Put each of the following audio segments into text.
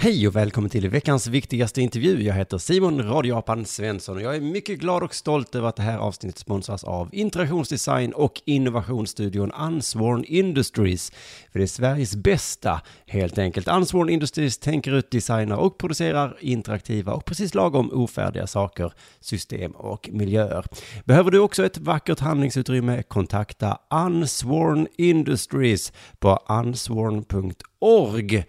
Hej och välkommen till veckans viktigaste intervju. Jag heter Simon Radioapan Svensson och jag är mycket glad och stolt över att det här avsnittet sponsras av interaktionsdesign och innovationsstudion Unsworn Industries. För det är Sveriges bästa, helt enkelt. Unsworn Industries tänker ut, designar och producerar interaktiva och precis lagom ofärdiga saker, system och miljöer. Behöver du också ett vackert handlingsutrymme? Kontakta Unsworn Industries på unsworn.org.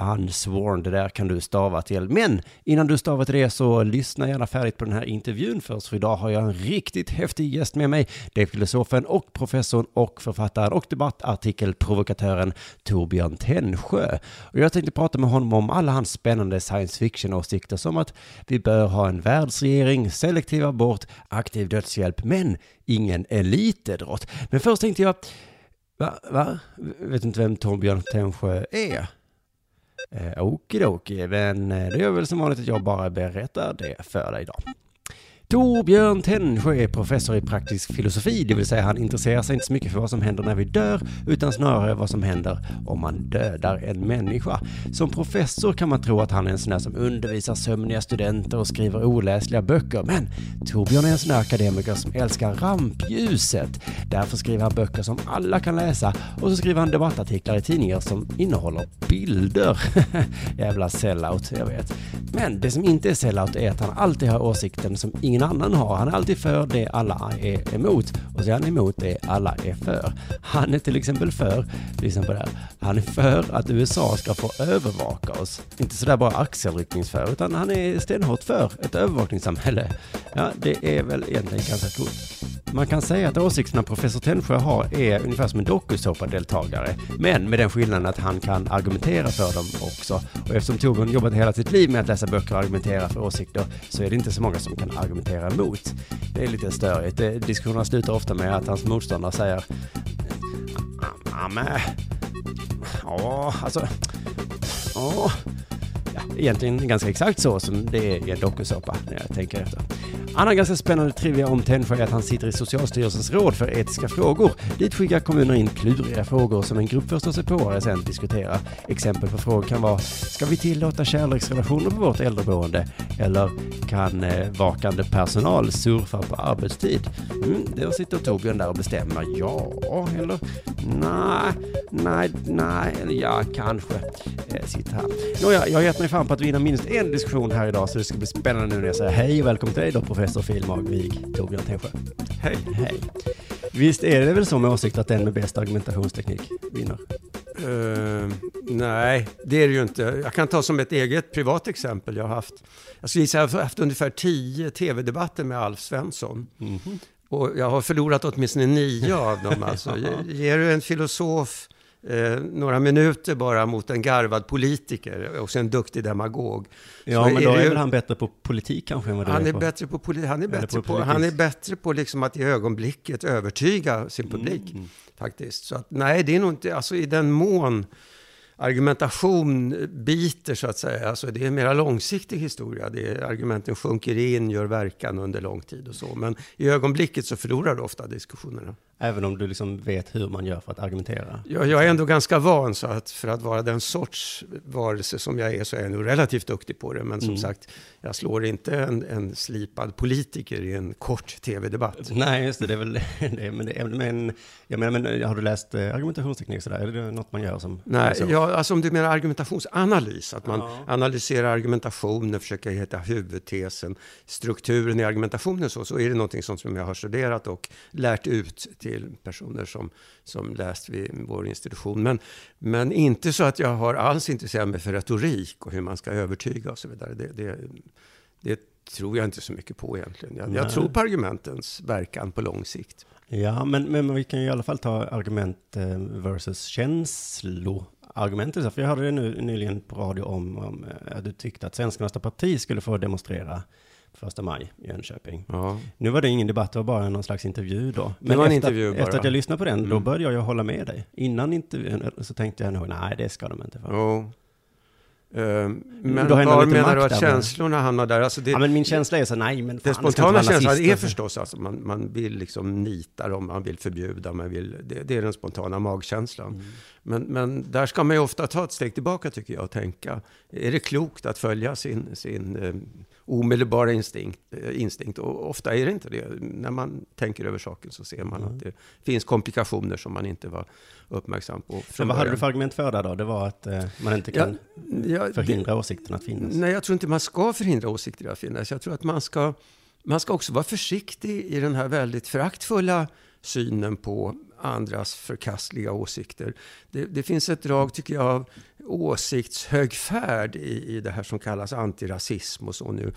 Unsworn, det där kan du stava till. Men innan du stavar till det så lyssna gärna färdigt på den här intervjun först, för idag har jag en riktigt häftig gäst med mig. Det är filosofen och professorn och författaren och debattartikelprovokatören Torbjörn Tännsjö. Och jag tänkte prata med honom om alla hans spännande science fiction-åsikter som att vi bör ha en världsregering, selektiv abort, aktiv dödshjälp, men ingen elitidrott. Men först tänkte jag, va, va? Vet inte vem Torbjörn Tännsjö är? Eh, Okidoki, men eh, det gör väl som vanligt att jag bara berättar det för dig idag. Torbjörn Tännsjö är professor i praktisk filosofi, det vill säga han intresserar sig inte så mycket för vad som händer när vi dör, utan snarare vad som händer om man dödar en människa. Som professor kan man tro att han är en sån där som undervisar sömniga studenter och skriver oläsliga böcker, men Torbjörn är en sån där akademiker som älskar rampljuset. Därför skriver han böcker som alla kan läsa och så skriver han debattartiklar i tidningar som innehåller bilder. Jävla sellout, jag vet. Men det som inte är sellout är att han alltid har åsikten som ingen Ingen annan har. Han är alltid för det alla är emot och så är han emot det alla är för. Han är till exempel för, lyssna på det här, han är för att USA ska få övervaka oss. Inte sådär bara axelryckningsför, utan han är stenhårt för ett övervakningssamhälle. Ja, det är väl egentligen ganska coolt. Man kan säga att åsikterna professor Tännsjö har är ungefär som en dokusåpadeltagare, men med den skillnaden att han kan argumentera för dem också. Och eftersom Torbjörn jobbat hela sitt liv med att läsa böcker och argumentera för åsikter så är det inte så många som kan argumentera emot. Det är lite störigt. Eh, diskussionerna slutar ofta med att hans motståndare säger Ja, men... Ja, alltså... Ja... Ja, egentligen ganska exakt så som det är i en dokusåpa när jag tänker efter. Annan ganska spännande trivia om Tännsjö är att han sitter i Socialstyrelsens råd för etiska frågor. Dit skickar kommuner in kluriga frågor som en grupp förståsigpåare sen diskuterar. Exempel på frågor kan vara, ska vi tillåta kärleksrelationer på vårt äldreboende? Eller kan eh, vakande personal surfa på arbetstid? Mm, då sitter Torbjörn där och bestämmer, ja eller nej, nej, nej, eller ja, kanske. Eh, sitter här. Nåja, jag är gett mig fan på att vinna minst en diskussion här idag så det ska bli spännande nu när jag säger hej och välkommen till dig då professor Filmag Wig Torbjörn Tännsjö. Hej. Hej. Visst är det väl så med åsikt att den med bäst argumentationsteknik vinner? Uh, nej, det är det ju inte. Jag kan ta som ett eget privat exempel jag har haft. Jag skulle gissa att jag har haft ungefär tio tv-debatter med Alf Svensson. Mm. Och jag har förlorat åtminstone nio av dem. Alltså. Ger du en filosof eh, några minuter bara mot en garvad politiker och en duktig demagog. Ja, men då är, är väl han bättre på politik kanske än vad du han är, på? Bättre på poli- han är bättre på, på, han är bättre på liksom att i ögonblicket övertyga sin publik. Mm. Faktiskt. Så att, nej, det är nog inte, alltså i den mån argumentation biter så att säga. Alltså det är en mer långsiktig historia. Det är, argumenten sjunker in, gör verkan under lång tid och så. Men i ögonblicket så förlorar du ofta diskussionerna. Även om du liksom vet hur man gör för att argumentera. Jag, jag är ändå ganska van, så att för att vara den sorts varelse som jag är så är jag nog relativt duktig på det. Men som Mm. sagt, jag slår inte en, en slipad politiker i en kort tv-debatt. Nej, just det, det är väl det. Men, det är, men, jag menar, men har du läst eh, argumentationsteknik sådär? Är det något man gör som... Nej, så? ja, alltså om du menar argumentationsanalys, att man Ja. analyserar argumentationen, försöker hitta huvudtesen, strukturen i argumentationen, så, så är det någonting som jag har studerat och lärt ut till personer som, som läst vid vår institution. Men, men inte så att jag har alls intresserat mig för retorik och hur man ska övertyga och så vidare. Det, det, det tror jag inte så mycket på egentligen. Jag, jag tror på argumentens verkan på lång sikt. Ja, men, men vi kan ju i alla fall ta argument eh, versus känsloargumentet. För jag hörde det nu nyligen på radio om, om eh, att du tyckte att Svenskarnas parti skulle få demonstrera första maj i Jönköping. Ja. Nu var det ingen debatt, det var bara någon slags intervju då. Men efter, intervju att, bara. efter att jag lyssnade på den, då Mm. började jag hålla med dig. Innan intervjun så tänkte jag nog, nej det ska de inte få. Jo. Eh, Men då var menar du att känslorna hamnar där? Alltså det, Ja, men min känsla är så, nej men fan, Den spontana känslan är förstås alltså man, man vill liksom nita dem, man vill förbjuda, man vill, det, det är den spontana magkänslan. Mm. Men, men där ska man ju ofta ta ett steg tillbaka tycker jag och tänka, är det klokt att följa sin, sin eh, omedelbara instinkt, eh, instinkt? Och ofta är det inte det. När man tänker över saken så ser man Mm. att det finns komplikationer som man inte var uppmärksam på Men vad hade du för argument för det då? Det var att eh, man inte Ja, kan ja, det- förhindra åsikten att finnas. Nej, jag tror inte man ska förhindra åsikter att finnas. Jag tror att man ska, man ska också vara försiktig i den här väldigt föraktfulla synen på andras förkastliga åsikter. Det, det finns ett drag, tycker jag, av åsiktshögfärd i, i det här som kallas antirasism och så nu.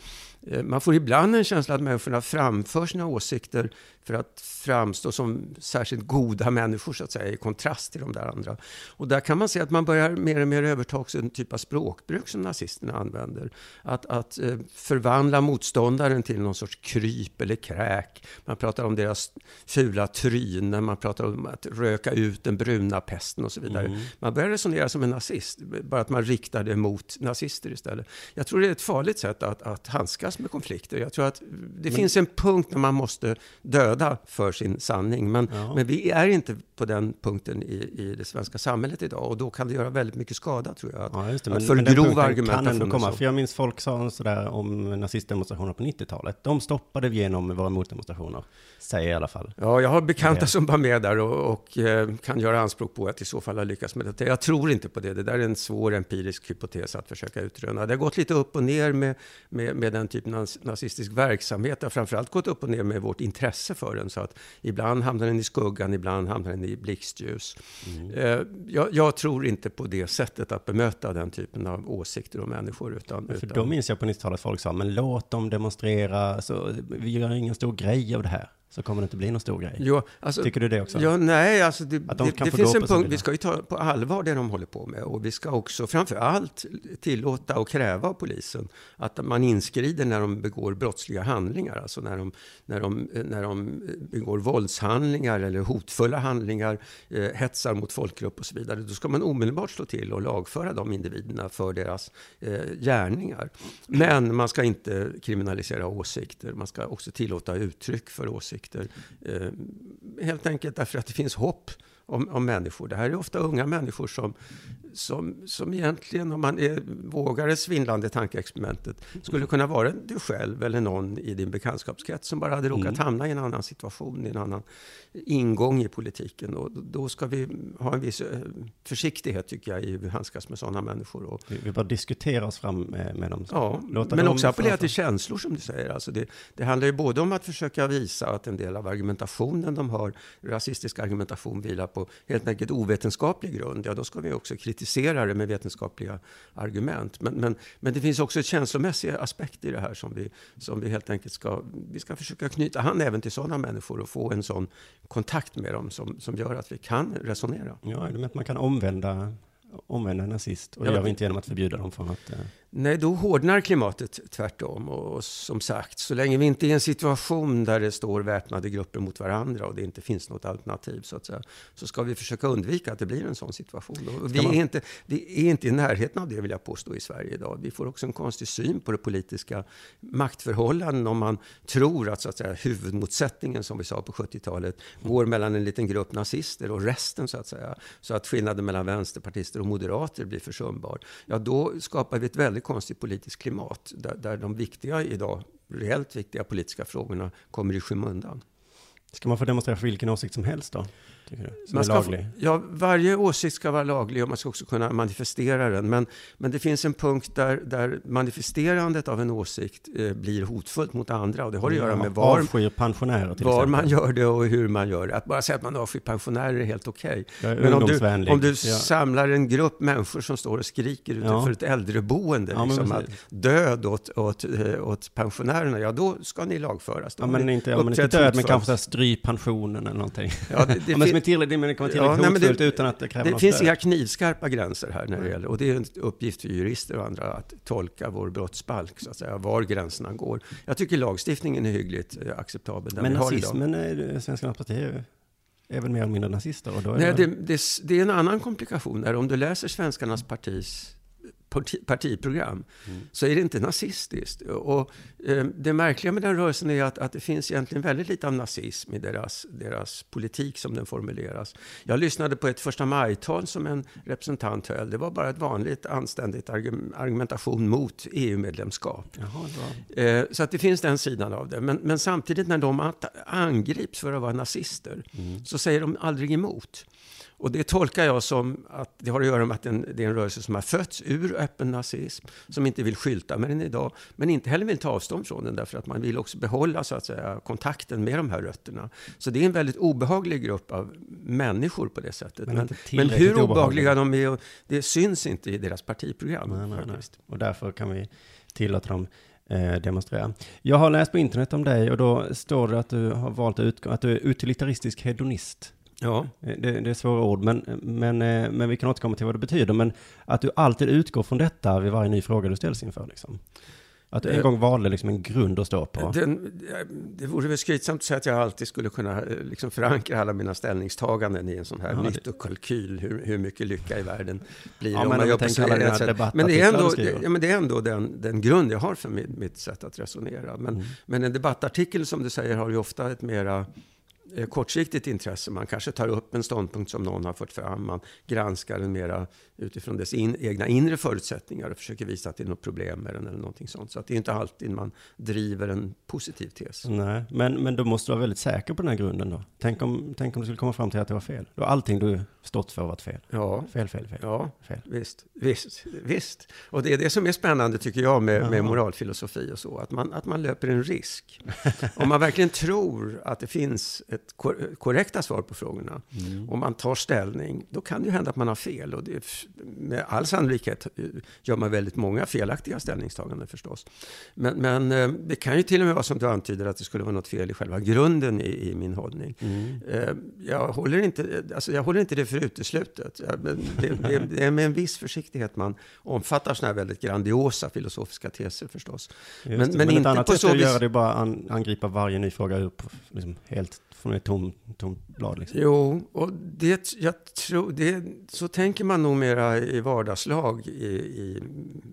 Eh, Man får ibland en känsla att människorna framför sina åsikter för att framstå som särskilt goda människor, så att säga, i kontrast till de där andra. Och där kan man se att man börjar mer och mer överta också en typ av språkbruk som nazisterna använder. Att, att eh, förvandla motståndaren till någon sorts kryp eller kräk. Man pratar om deras fula trynen, man pratar om att röka ut den bruna pesten och så vidare. Mm. Man börjar resonera som en nazist, bara att man riktar det mot nazister istället. Jag tror det är ett farligt sätt att, att handskas med konflikter. Jag tror att det finns en punkt när man måste döda för sin sanning. Men, Ja. men vi är inte på den punkten i, i det svenska samhället idag. Och då kan det göra väldigt mycket skada, tror jag. Att, Ja, just det. att Men, men förgrova punkten kan ändå komma. För jag minns folk sa sådär om nazistdemonstrationer på 90-talet. De stoppade vi genom våra motdemonstrationer. Säger i alla fall. Ja, jag har bekanta Ja. som var med där och, och eh, kan göra anspråk på att i så fall ha lyckats med det. Jag tror inte på det. Det där är en svår empirisk hypotes att försöka utröna. Det har gått lite upp och ner med, med, med den typen av nazistisk verksamhet. Det har framförallt gått upp och ner med vårt intresse för den. Så att ibland hamnar den i skuggan, ibland hamnar den i blixtljus. Eh, jag, jag tror inte på det sättet att bemöta den typen av åsikter och människor. Utan, För utan, då minns jag på 90-talet folk sa, men låt dem demonstrera, så vi gör ingen stor grej av det här. Så kommer det inte bli någon stor grej. Jo, alltså, Tycker du det också? Ja, nej, alltså det, Att de det, det finns en punkt, vi ska ju ta på allvar det de håller på med och vi ska också framför allt tillåta och kräva av polisen att man inskrider när de begår brottsliga handlingar, alltså när de, när de, när de begår våldshandlingar eller hotfulla handlingar, eh, hetsar mot folkgrupp och så vidare. Då ska man omedelbart slå till och lagföra de individerna för deras eh, gärningar. Men man ska inte kriminalisera åsikter, man ska också tillåta uttryck för åsikter åsikter. Eh, helt enkelt därför att det finns hopp om, om människor. Det här är ofta unga människor som, som, som egentligen, om man är, vågar det svindlande tankeexperimentet, skulle kunna vara du själv eller någon i din bekantskapskrets som bara hade råkat Mm. hamna i en annan situation, i en annan ingång i politiken. Och då ska vi ha en viss eh, försiktighet, tycker jag, i hur vi handskas med sådana människor. Och, Vi, vi bara diskutera oss fram med, med dem. Ja, Låta men dem också appellera till känslor som du säger. Alltså det, det handlar ju både om att försöka visa att en del av argumentationen de har, rasistisk argumentation, vilar på helt enkelt ovetenskaplig grund. Ja, då ska vi också kritisera det med vetenskapliga argument. Men, men, men det finns också ett känslomässig aspekt i det här som vi, som vi helt enkelt ska, vi ska försöka knyta hand även till sådana människor och få en sån kontakt med dem som, som gör att vi kan resonera. Ja, det med att man kan omvända, omvänd en nazist och Ja, gör vi det- inte genom att förbjuda dem från att... eh, Nej, då hårdnar klimatet tvärtom. Och, som sagt, så länge vi inte är i en situation där det står väpnade grupper mot varandra och det inte finns något alternativ så att säga, så ska vi försöka undvika att det blir en sån situation. Och vi, är inte, vi är inte i närheten av det vill jag påstå i Sverige idag. Vi får också en konstig syn på det politiska maktförhållanden om man tror att, så att säga, huvudmotsättningen som vi sa på 70-talet går mellan en liten grupp nazister och resten så att säga. Så att skillnaden mellan vänsterpartister och moderater blir försumbar. Ja, då skapar vi ett väldigt väldigt konstigt politiskt klimat där, där de viktiga idag, reellt viktiga politiska frågorna kommer i skymundan. Ska man få demonstrera för vilken åsikt som helst då? Tycker du? Som Man är laglig? Få, ja, varje åsikt ska vara laglig och man ska också kunna manifestera den. Men, men det finns en punkt där, där manifesterandet av en åsikt eh, blir hotfullt mot andra. Och det har att göra med var, Avskyr pensionärer till var exempel. man gör det och hur man gör det. Att bara säga att man avskyr pensionärer är helt okej. Är Men om du, om du Ja. samlar en grupp människor som står och skriker Ja. utanför ett äldreboende, Ja, liksom, att död åt, åt, eh, åt pensionärerna, ja då ska ni lagföras. Då Ja, men inte, ja, men inte död, men kanske stryp pensionen eller någonting. Ja, det, det, Är fin- tillräckligt, men det Ja, nej, det- utan att det kräver det finns inga knivskarpa gränser här när det gäller. Och det är en uppgift för jurister och andra att tolka vår brottsbalk, så att säga, var gränserna går. Jag tycker lagstiftningen är hyggligt eh, acceptabel. Men nazismen, är, Svenskarnas parti är, är väl mer eller mindre nazister? Och då är Nej, det, det, det, det är en annan komplikation där. Om du läser Svenskarnas partis parti, partiprogram så är det inte nazistiskt. Och, eh, det märkliga med den rörelsen är att, att det finns egentligen väldigt lite av nazism i deras, deras politik som den formuleras. Jag lyssnade på ett första maj-tal som en representant höll. Det var bara ett vanligt anständigt argum- argumentation mot EU-medlemskap. Eh, Så att det finns den sidan av det. Men, men samtidigt när de angrips för att vara nazister så säger de aldrig emot. Och det tolkar jag som att det har att göra med att det är en rörelse som har fötts ur öppen nazism, som inte vill skylta med den idag, men inte heller vill ta avstånd från den därför att man vill också behålla så att säga, kontakten med de här rötterna. Så det är en väldigt obehaglig grupp av människor på det sättet. Men Men, men, hur obehagliga obehagliga. de är, det syns inte i deras partiprogram. nej, nej, nej. Och därför kan vi tillåta dem eh, demonstrera. Jag har läst på internet om dig och då står det att du har valt att utgå, att du är utilitaristisk hedonist. Ja. Eh, Det, det är svåra ord, men, men, eh, men vi kan återkomma till vad det betyder. Men att du alltid utgår från detta vid varje ny fråga du ställs inför. Liksom. Att du en Eh, gång valde liksom en grund att stå på. Den, det vore väl skrytsamt att säga att jag alltid skulle kunna liksom förankra alla mina ställningstaganden i en sån här Ja, nyttokalkyl, hur, hur mycket lycka i världen blir Ja, men på tänker alla dina debattartiklar Men det är du ändå, skriver. ja, men det är ändå den, den grund jag har för mitt, mitt sätt att resonera. Men, Mm. men en debattartikel som du säger har ju ofta ett mera Eh, kortsiktigt intresse. Man kanske tar upp en ståndpunkt som någon har fört fram. Man granskar den mera utifrån dess in, egna inre förutsättningar och försöker visa att det är något problem med den eller någonting sånt. Så att det är inte alltid man driver en positiv tes. Nej, men, men då måste du vara väldigt säker på den här grunden då. Tänk om, tänk om du skulle komma fram till att det var fel. Då har allting du stått för varit fel. Ja, Fel, fel, fel. ja. fel. Visst, visst, visst. Och det är det som är spännande tycker jag med, med moralfilosofi och så, att man, att man löper en risk. Om man verkligen tror att det finns ett kor- korrekta svar på frågorna, och man tar ställning, då kan det ju hända att man har fel. Och det, med all sannolikhet eh, gör man väldigt många felaktiga ställningstaganden förstås. Men, men eh, det kan ju till och med vara som du antyder, att det skulle vara något fel i själva grunden i, i min hållning. Eh, Jag håller, inte, alltså jag håller inte det för uteslutet. Men Det, det, det är med en viss försiktighet man omfattar sådana här väldigt grandiosa filosofiska teser förstås. Just Men- det. men ett inte annat på sätt att göra det är bara an, angripa varje ny fråga upp, liksom, helt från ett tom, tomt blad. Liksom. Jo, och det, jag tror, det, så tänker man nog mera i vardagslag i, i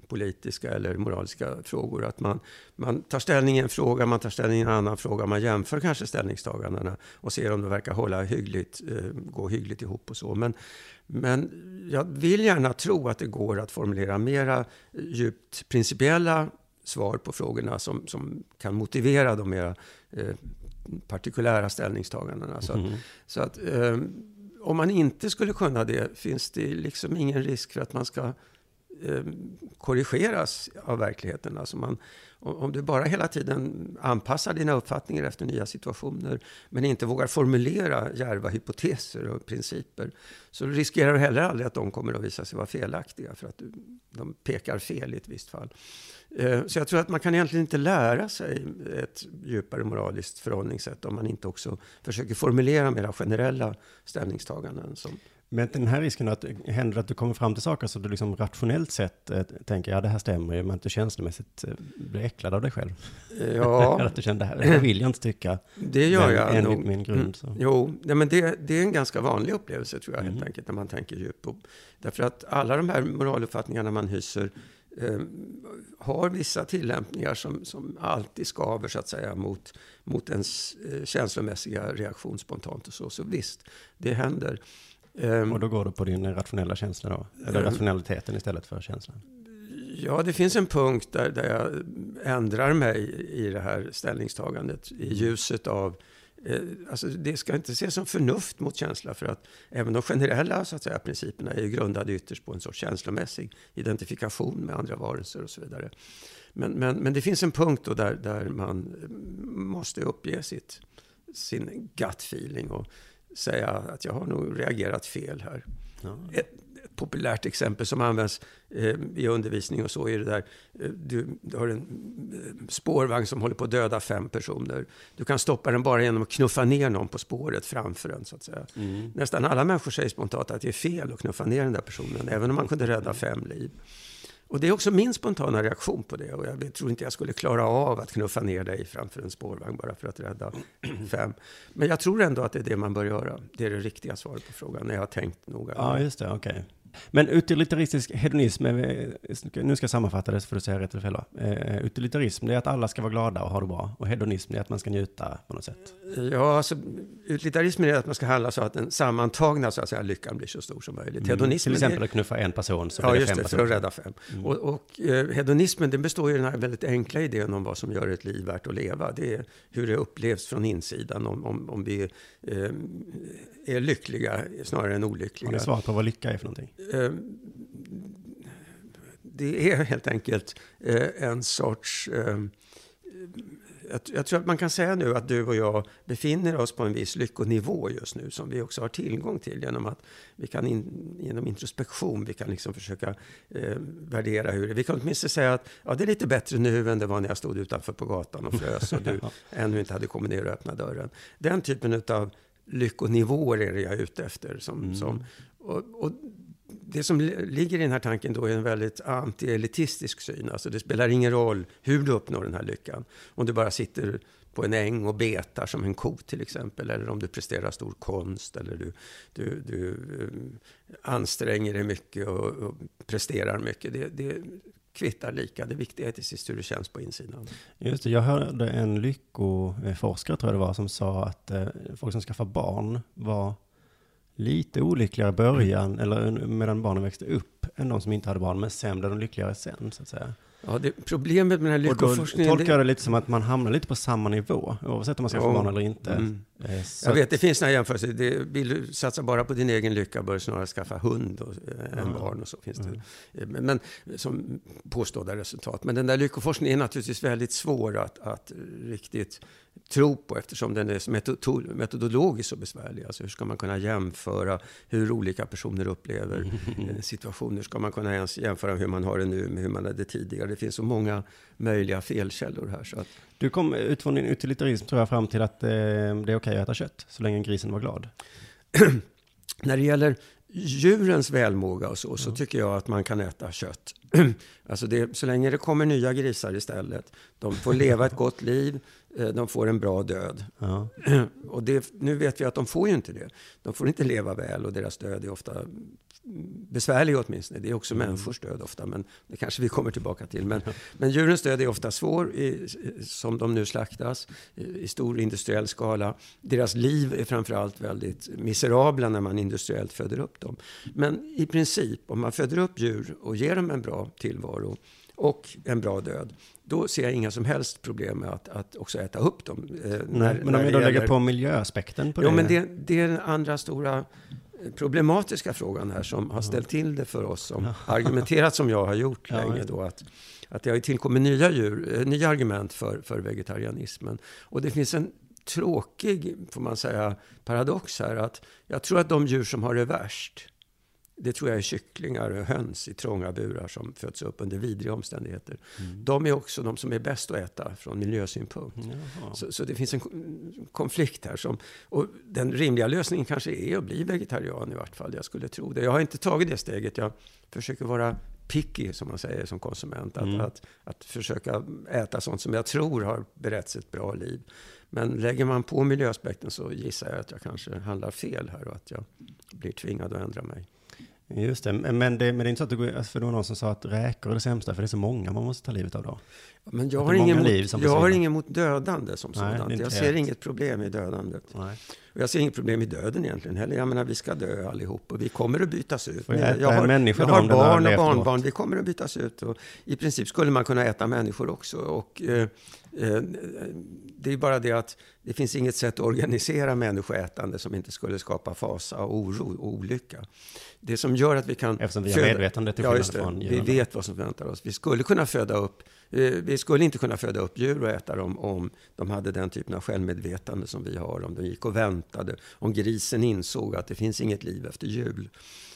politiska eller moraliska frågor. Att man, man tar ställning i en fråga, man tar ställning i en annan fråga, man jämför kanske ställningstagandena och ser om det verkar hålla hyggligt, eh, gå hyggligt ihop och så. Men, men jag vill gärna tro att det går att formulera mera djupt principiella svar på frågorna som, som kan motivera de mera eh, partikulära ställningstagandena. Så att, så att eh, om man inte skulle kunna det finns det liksom ingen risk för att man ska Eh, korrigeras av verkligheten. Alltså man, om, du bara hela tiden anpassar dina uppfattningar efter nya situationer men inte vågar formulera djärva hypoteser och principer så riskerar du heller aldrig att de kommer att visa sig vara felaktiga för att du, de pekar fel i ett visst fall. Eh, så jag tror att man kan egentligen inte lära sig ett djupare moraliskt förhållningssätt om man inte också försöker formulera mera generella ställningstaganden. Som, men den här risken att händer att du kommer fram till saker som du liksom rationellt sett eh, tänker, ja det här stämmer ju, men att du känslomässigt eh, blir äcklad av dig själv. Ja, Eller att du känner, det här, det här vill jag inte tycka. det gör men jag enligt min grund så. Mm. Jo, nej, men det, det är en ganska vanlig upplevelse tror jag helt Mm. enkelt när man tänker djupt på. Därför att alla de här moraluppfattningarna man hyser eh, har vissa tillämpningar som, som alltid skaver så att säga mot, mot ens eh, känslomässiga reaktion spontant och så. Så visst, det händer. Ehm, Och då går du på din rationella känsla då? Eller Mm. rationaliteten istället för känslan? Ja, det finns en punkt där, där jag ändrar mig i det här ställningstagandet i ljuset av eh, Alltså det ska inte ses som förnuft mot känsla för att även de generella så att säga, principerna är ju grundade ytterst på en sorts känslomässig identifikation med andra varelser och så vidare. Men, men, men det finns en punkt då där, där man måste uppge sitt, sin gut feeling och säga att jag har nog reagerat fel här. Ja. Ett, ett populärt exempel som används eh, i undervisning och så är det där, eh, du, du har en eh, spårvagn som håller på att döda fem personer. Du kan stoppa den bara genom att knuffa ner någon på spåret framför den så att säga. Mm. Nästan alla människor säger spontant att det är fel att knuffa ner den där personen, även om man kunde rädda fem liv. Och det är också min spontana reaktion på det. Och jag tror inte jag skulle klara av att knuffa ner dig framför en spårvagn bara för att rädda fem. Men jag tror ändå att det är det man bör göra. Det är det riktiga svaret på frågan, när jag har tänkt noga. Ja, just det, okej. Men utilitaristisk hedonism, är, nu ska jag sammanfatta det så får du säga rätt eller fel. Eh, utilitarism, det är att alla ska vara glada och ha det bra. Och hedonism, är att man ska njuta på något sätt. Ja, alltså, utilitarismen är att man ska handla så att den sammantagna så att säga, lyckan blir så stor som möjligt. Hedonismen Till exempel är, att knuffa en person så Ja, just fem det, för personer. att rädda fem. Och, och eh, hedonismen, den består ju i den här väldigt enkla idén om vad som gör ett liv värt att leva. Det är hur det upplevs från insidan, om, om, om vi eh, är lyckliga snarare än Har olyckliga. ni svar på vad lycka är för någonting? Eh, det är helt enkelt eh, en sorts... Eh, jag, tror att man kan säga nu att du och jag befinner oss på en viss lyckonivå just nu som vi också har tillgång till genom att vi kan in, genom introspektion vi kan liksom försöka eh, värdera hur det Vi kan åtminstone säga att ja, det är lite bättre nu än det var när jag stod utanför på gatan och frös och du ännu inte hade kommit ner och öppnat dörren. Den typen av lyckonivåer är det jag är ute efter. Som, som, och, och det som ligger i den här tanken då är en väldigt antielitistisk syn. Alltså det spelar ingen roll hur du uppnår den här lyckan. Om du bara sitter på en äng och betar som en ko till exempel. Eller om du presterar stor konst. Eller du, du, du eh, anstränger dig mycket och, och presterar mycket. Det, det kvittar lika. Det viktiga är till sist hur det känns på insidan. Just det, jag hörde en lyckoforskare tror jag det var som sa att eh, folk som skaffar barn var lite olyckligare början, eller medan barnen växte upp, än de som inte hade barn, men sen blev de lyckligare sen, så att säga. Ja, det, problemet med den här Och då lyckoforskningen... tolkar jag det lite som att man hamnar lite på samma nivå, oavsett om man skaffar Ja. barn eller inte. Mm. Eh, Så Jag vet, det finns några jämförelser. Det, vill du satsa bara på din egen lycka bör du snarare skaffa hund och, eh, än barn och så finns det. Eh, Men, men som påstådda resultat. Men den där lyckoforskningen är naturligtvis väldigt svår att, att riktigt tro på eftersom den är metodologiskt så besvärlig. Alltså hur ska man kunna jämföra hur olika personer upplever situationer? Ska man kunna ens jämföra hur man har det nu med hur man hade tidigare? Det finns så många möjliga felkällor här. Så att, Du kom utifrån din utilitarism tror jag fram till att eh, det är okej att äta kött, så länge grisen var glad. När det gäller djurens välmåga och så, så tycker jag att man kan äta kött. alltså det, så länge det kommer nya grisar istället. De får leva ett gott liv, eh, de får en bra död. Ja. Och det, nu vet vi att de får ju inte det. De får inte leva väl och deras död är ofta besvärlig åtminstone. Det är också människors död ofta, men det kanske vi kommer tillbaka till. Men, men djurens död är ofta svår, i, som de nu slaktas, i, stor industriell skala. Deras liv är framförallt väldigt miserabla när man industriellt föder upp dem. Men i princip, om man föder upp djur och ger dem en bra tillvaro och en bra död, då ser jag inga som helst problem med att, att också äta upp dem. Eh, när- Nej, men när om vi då lägger på miljöaspekten på Jo, det. men det, det är den andra stora problematiska frågan här som har ställt till det för oss som argumenterat som jag har gjort länge då att, att det har tillkommit nya, djur, eh, nya argument för, för vegetarianismen. Och det finns en tråkig, får man säga, paradox här att jag tror att de djur som har det värst det tror jag är kycklingar och höns i trånga burar som föds upp under vidriga omständigheter. Mm. De är också de som är bäst att äta från miljösynpunkt. Så, så, det finns en konflikt här. Som, och den rimliga lösningen kanske är att bli vegetarian i vart fall. Jag skulle tro det. Jag har inte tagit det steget. Jag försöker vara picky, som man säger som konsument. Att, mm. att, att försöka äta sånt som jag tror har beretts ett bra liv. Men lägger man på miljöaspekten så gissar jag att jag kanske handlar fel här och att jag blir tvingad att ändra mig. Just det, men det, men det är inte så att det går, alltså för det var någon som sa att räkor är det sämsta, för det är så många man måste ta livet av då. Men jag har, ingen mot, jag har ingen mot dödande som Nej, sådant. Jag ser inget problem i dödandet. Nej. Och jag ser inget problem i döden egentligen heller. Jag menar, vi ska dö allihop och vi kommer att bytas ut. jag, jag har, jag har barn och barnbarn, vi kommer att bytas ut. Och I princip skulle man kunna äta människor också. Och, eh, eh, det är bara det att det finns inget sätt att organisera människoätande som inte skulle skapa fasa, och oro och olycka. Det som gör att vi kan... Eftersom vi har medvetande till ja, från Vi vet vad som väntar oss. Vi skulle kunna föda upp vi skulle inte kunna föda upp djur och äta dem om de hade den typen av självmedvetande som vi har. Om de gick och väntade. Om grisen insåg att det finns inget liv efter jul.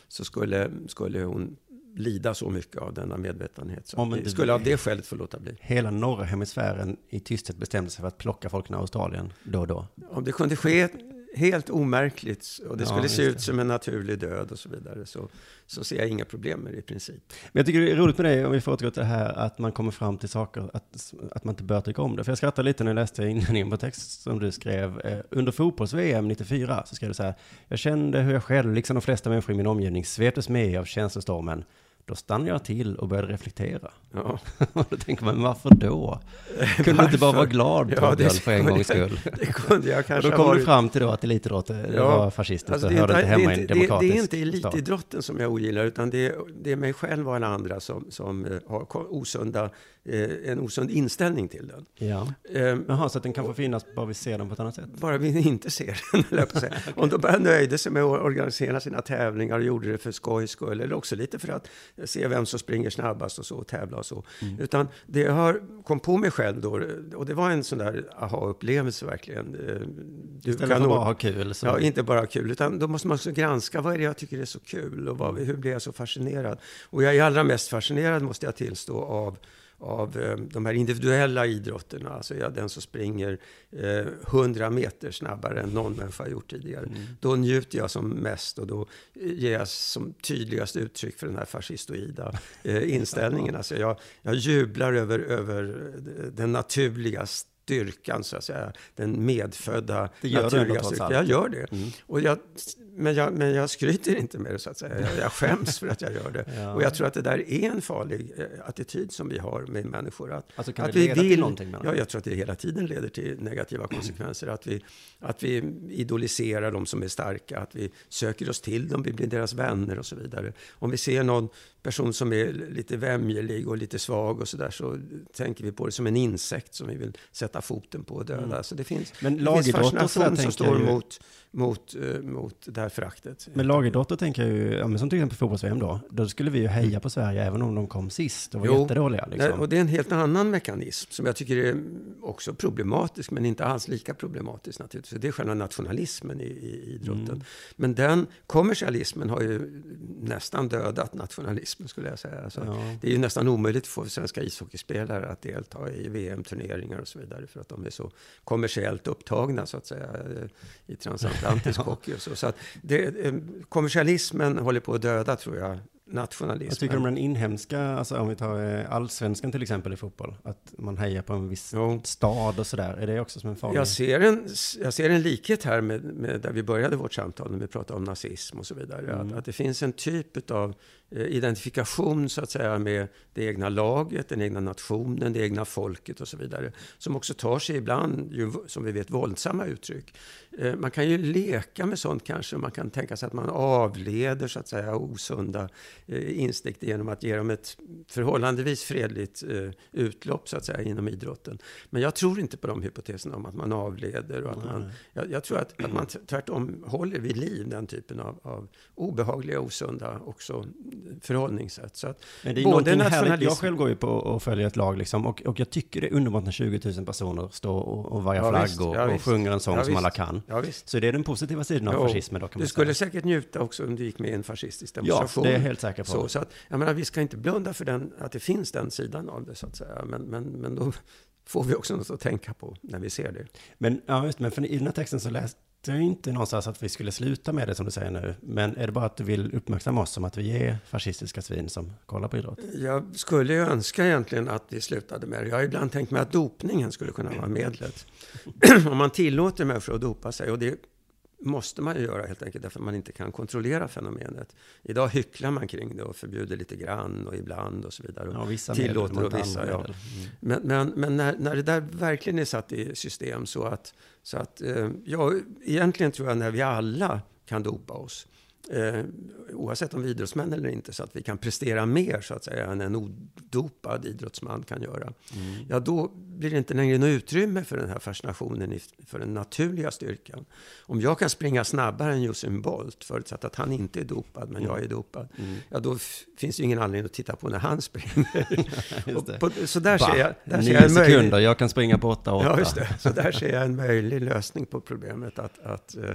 Så skulle, skulle hon lida så mycket av denna medvetenhet. Så om vi skulle av det skälet få låta bli. Hela norra hemisfären i tysthet bestämde sig för att plocka folk i Australien då och då. Om det kunde ske helt omärkligt och det skulle ja, se ut som en naturlig död och så vidare. Så, så ser jag inga problem med det i princip. Men jag tycker det är roligt med det, om vi får återgå till det här, att man kommer fram till saker, att, att man inte bör tycka om det. För jag skrattade lite när jag läste inledningen på text som du skrev. Eh, under fotbolls-VM 94 så skrev du så här, jag kände hur jag själv, liksom de flesta människor i min omgivning, sveptes med av känslostormen. Då stannade jag till och började reflektera. Ja. och då tänker man, varför då? Kunde du inte bara vara glad, ja, det, för en gångs skull? Det kunde jag kanske och då kom varit... du fram till då att elitidrott ja. var fascistiskt alltså, och hörde inte hemma i en demokratisk Det är inte elitidrotten som jag ogillar, utan det är, det är mig själv och alla andra som, som eh, har osunda Eh, en osund inställning till den. Ja. Um, Jaha, så att den kan få finnas bara vi ser den på ett annat sätt? Bara vi inte ser den, okay. Om de bara nöjde sig med att organisera sina tävlingar och gjorde det för skojs skull, eller också lite för att se vem som springer snabbast och så, och tävla och så. Mm. Utan det jag kom på mig själv då, och det var en sån där aha-upplevelse verkligen. Eh, du Istället kan för bara ha kul? Så. Ja, inte bara kul, utan då måste man också granska, vad är det jag tycker är så kul och vad, hur blir jag så fascinerad? Och jag är allra mest fascinerad, måste jag tillstå, av av eh, de här individuella idrotterna. Alltså ja, den som springer eh, 100 meter snabbare än någon människa har gjort tidigare. Mm. Då njuter jag som mest och då ger jag som tydligast uttryck för den här fascistoida eh, inställningen. Alltså jag, jag jublar över, över den naturliga styrkan, så att säga. Den medfödda det gör naturliga styrkan. Jag gör det. Mm. Och jag, men, jag, men jag skryter inte med det, så att säga. Jag, jag skäms för att jag gör det. ja. Och jag tror att det där är en farlig eh, attityd som vi har med människor. Att, alltså kan att det leda vi vill, till någonting? Ja, jag tror att det hela tiden leder till negativa konsekvenser. Att, vi, att vi idoliserar de som är starka, att vi söker oss till dem, vi blir deras vänner och så vidare. Om vi ser någon person som är lite vämjelig och lite svag och så där så tänker vi på det som en insekt som vi vill sätta foten på och döda. Mm. Så det finns, Men det finns fascination som står ju... mot, mot, uh, mot det här föraktet. Men lagidrotter tänker jag ju, ja, men som till exempel fotbolls-VM då, då skulle vi ju heja mm. på Sverige även om de kom sist och var jo, jättedåliga. Liksom. och det är en helt annan mekanism som jag tycker är också problematisk, men inte alls lika problematisk naturligtvis. Det är själva nationalismen i, i idrotten. Mm. Men den kommersialismen har ju nästan dödat nationalismen skulle jag säga. Alltså, ja. Det är ju nästan omöjligt för svenska ishockeyspelare att delta i VM-turneringar och så vidare för att de är så kommersiellt upptagna så att säga i transatlantisk hockey och så. så att det, eh, kommersialismen håller på att döda tror jag nationalismen. Jag tycker om den inhemska, alltså om vi tar eh, allsvenskan till exempel i fotboll, att man hejar på en viss jo. stad och sådär, är det också som en farlig? Jag ser en, jag ser en likhet här med, med där vi började vårt samtal, när vi pratade om nazism och så vidare. Mm. Att, att det finns en typ av Eh, identifikation så att säga med det egna laget, den egna nationen, det egna folket och så vidare. Som också tar sig ibland, som vi vet, våldsamma uttryck. Eh, man kan ju leka med sånt kanske. Man kan tänka sig att man avleder så att säga osunda eh, instinkt genom att ge dem ett förhållandevis fredligt eh, utlopp så att säga inom idrotten. Men jag tror inte på de hypoteserna om att man avleder och att man, jag, jag tror att, att man tvärtom håller vid liv den typen av, av obehagliga, osunda också förhållningssätt. Så att Men det är både nationalism... Jag själv går ju på och följer ett lag liksom, och, och jag tycker det är underbart när 20 000 personer står och, och vajar ja, flaggor ja, och sjunger en sång ja, som alla kan. Ja, så det är den positiva sidan av fascismen då kan man Du skulle säkert njuta också om du gick med i en fascistisk demonstration. Ja, det är helt säker på. Så, så att, jag menar, vi ska inte blunda för den, att det finns den sidan av det så att säga. Men, men, men då får vi också något att tänka på när vi ser det. Men, ja, just, men för i den här texten så läste jag inte någonstans att vi skulle sluta med det som du säger nu. Men är det bara att du vill uppmärksamma oss som att vi är fascistiska svin som kollar på idrott? Jag skulle ju önska egentligen att vi slutade med det. Jag har ibland tänkt mig att dopningen skulle kunna vara medlet. Om man tillåter människor att dopa sig, och det måste man ju göra helt enkelt därför att man inte kan kontrollera fenomenet. Idag hycklar man kring det och förbjuder lite grann och ibland och så vidare. Ja, vissa tillåter och vissa, ja. Mm. Men, men, men när, när det där verkligen är satt i system så att, så att eh, ja, egentligen tror jag när vi alla kan dopa oss eh, oavsett om vi är idrottsmän eller inte, så att vi kan prestera mer så att säga än en odopad idrottsman kan göra. Mm. Ja, då blir det inte längre något utrymme för den här fascinationen för den naturliga styrkan. Om jag kan springa snabbare än Usain Bolt, förutsatt att han inte är dopad, men mm. jag är dopad, mm. ja då finns det ju ingen anledning att titta på när han springer. på, så där bah, ser jag, där ser jag en möjlig... sekunder, jag kan springa på 8-8. Ja, just det. Så där ser jag en möjlig lösning på problemet att, att uh,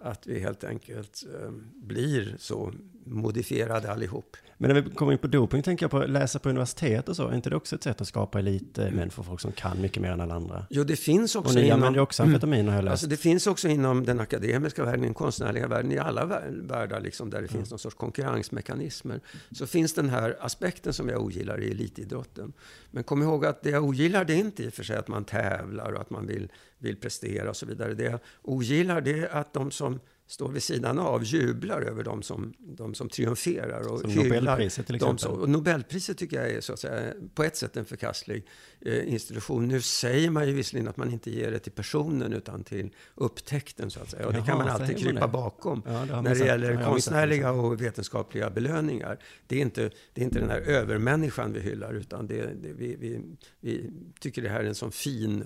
att vi helt enkelt eh, blir så modifierade allihop. Men när vi kommer in på doping tänker jag på läsa på universitet och så. Är inte det också ett sätt att skapa elitmänniskor, folk som kan mycket mer än alla andra? Jo, det finns också och ni inom... använder också amfetamin har jag läst. Alltså, det finns också inom den akademiska världen, den konstnärliga världen, i alla världar liksom, där det finns någon sorts konkurrensmekanismer. Så finns den här aspekten som jag ogillar i elitidrotten. Men kom ihåg att det jag ogillar, det är inte i och för sig att man tävlar och att man vill, vill prestera och så vidare. Det jag ogillar, det är att de som står vid sidan av jublar över de som, de som triumferar och som. Nobelpriset till exempel. Som, och Nobelpriset tycker jag är så att säga, på ett sätt en förkastlig eh, institution. Nu säger man ju visserligen att man inte ger det till personen utan till upptäckten så att säga. Och det Jaha, kan man alltid krypa bakom ja, det när det gäller ja, konstnärliga och vetenskapliga belöningar. Det är, inte, det är inte den här övermänniskan vi hyllar utan det, det vi, vi, vi tycker det här är en sån fin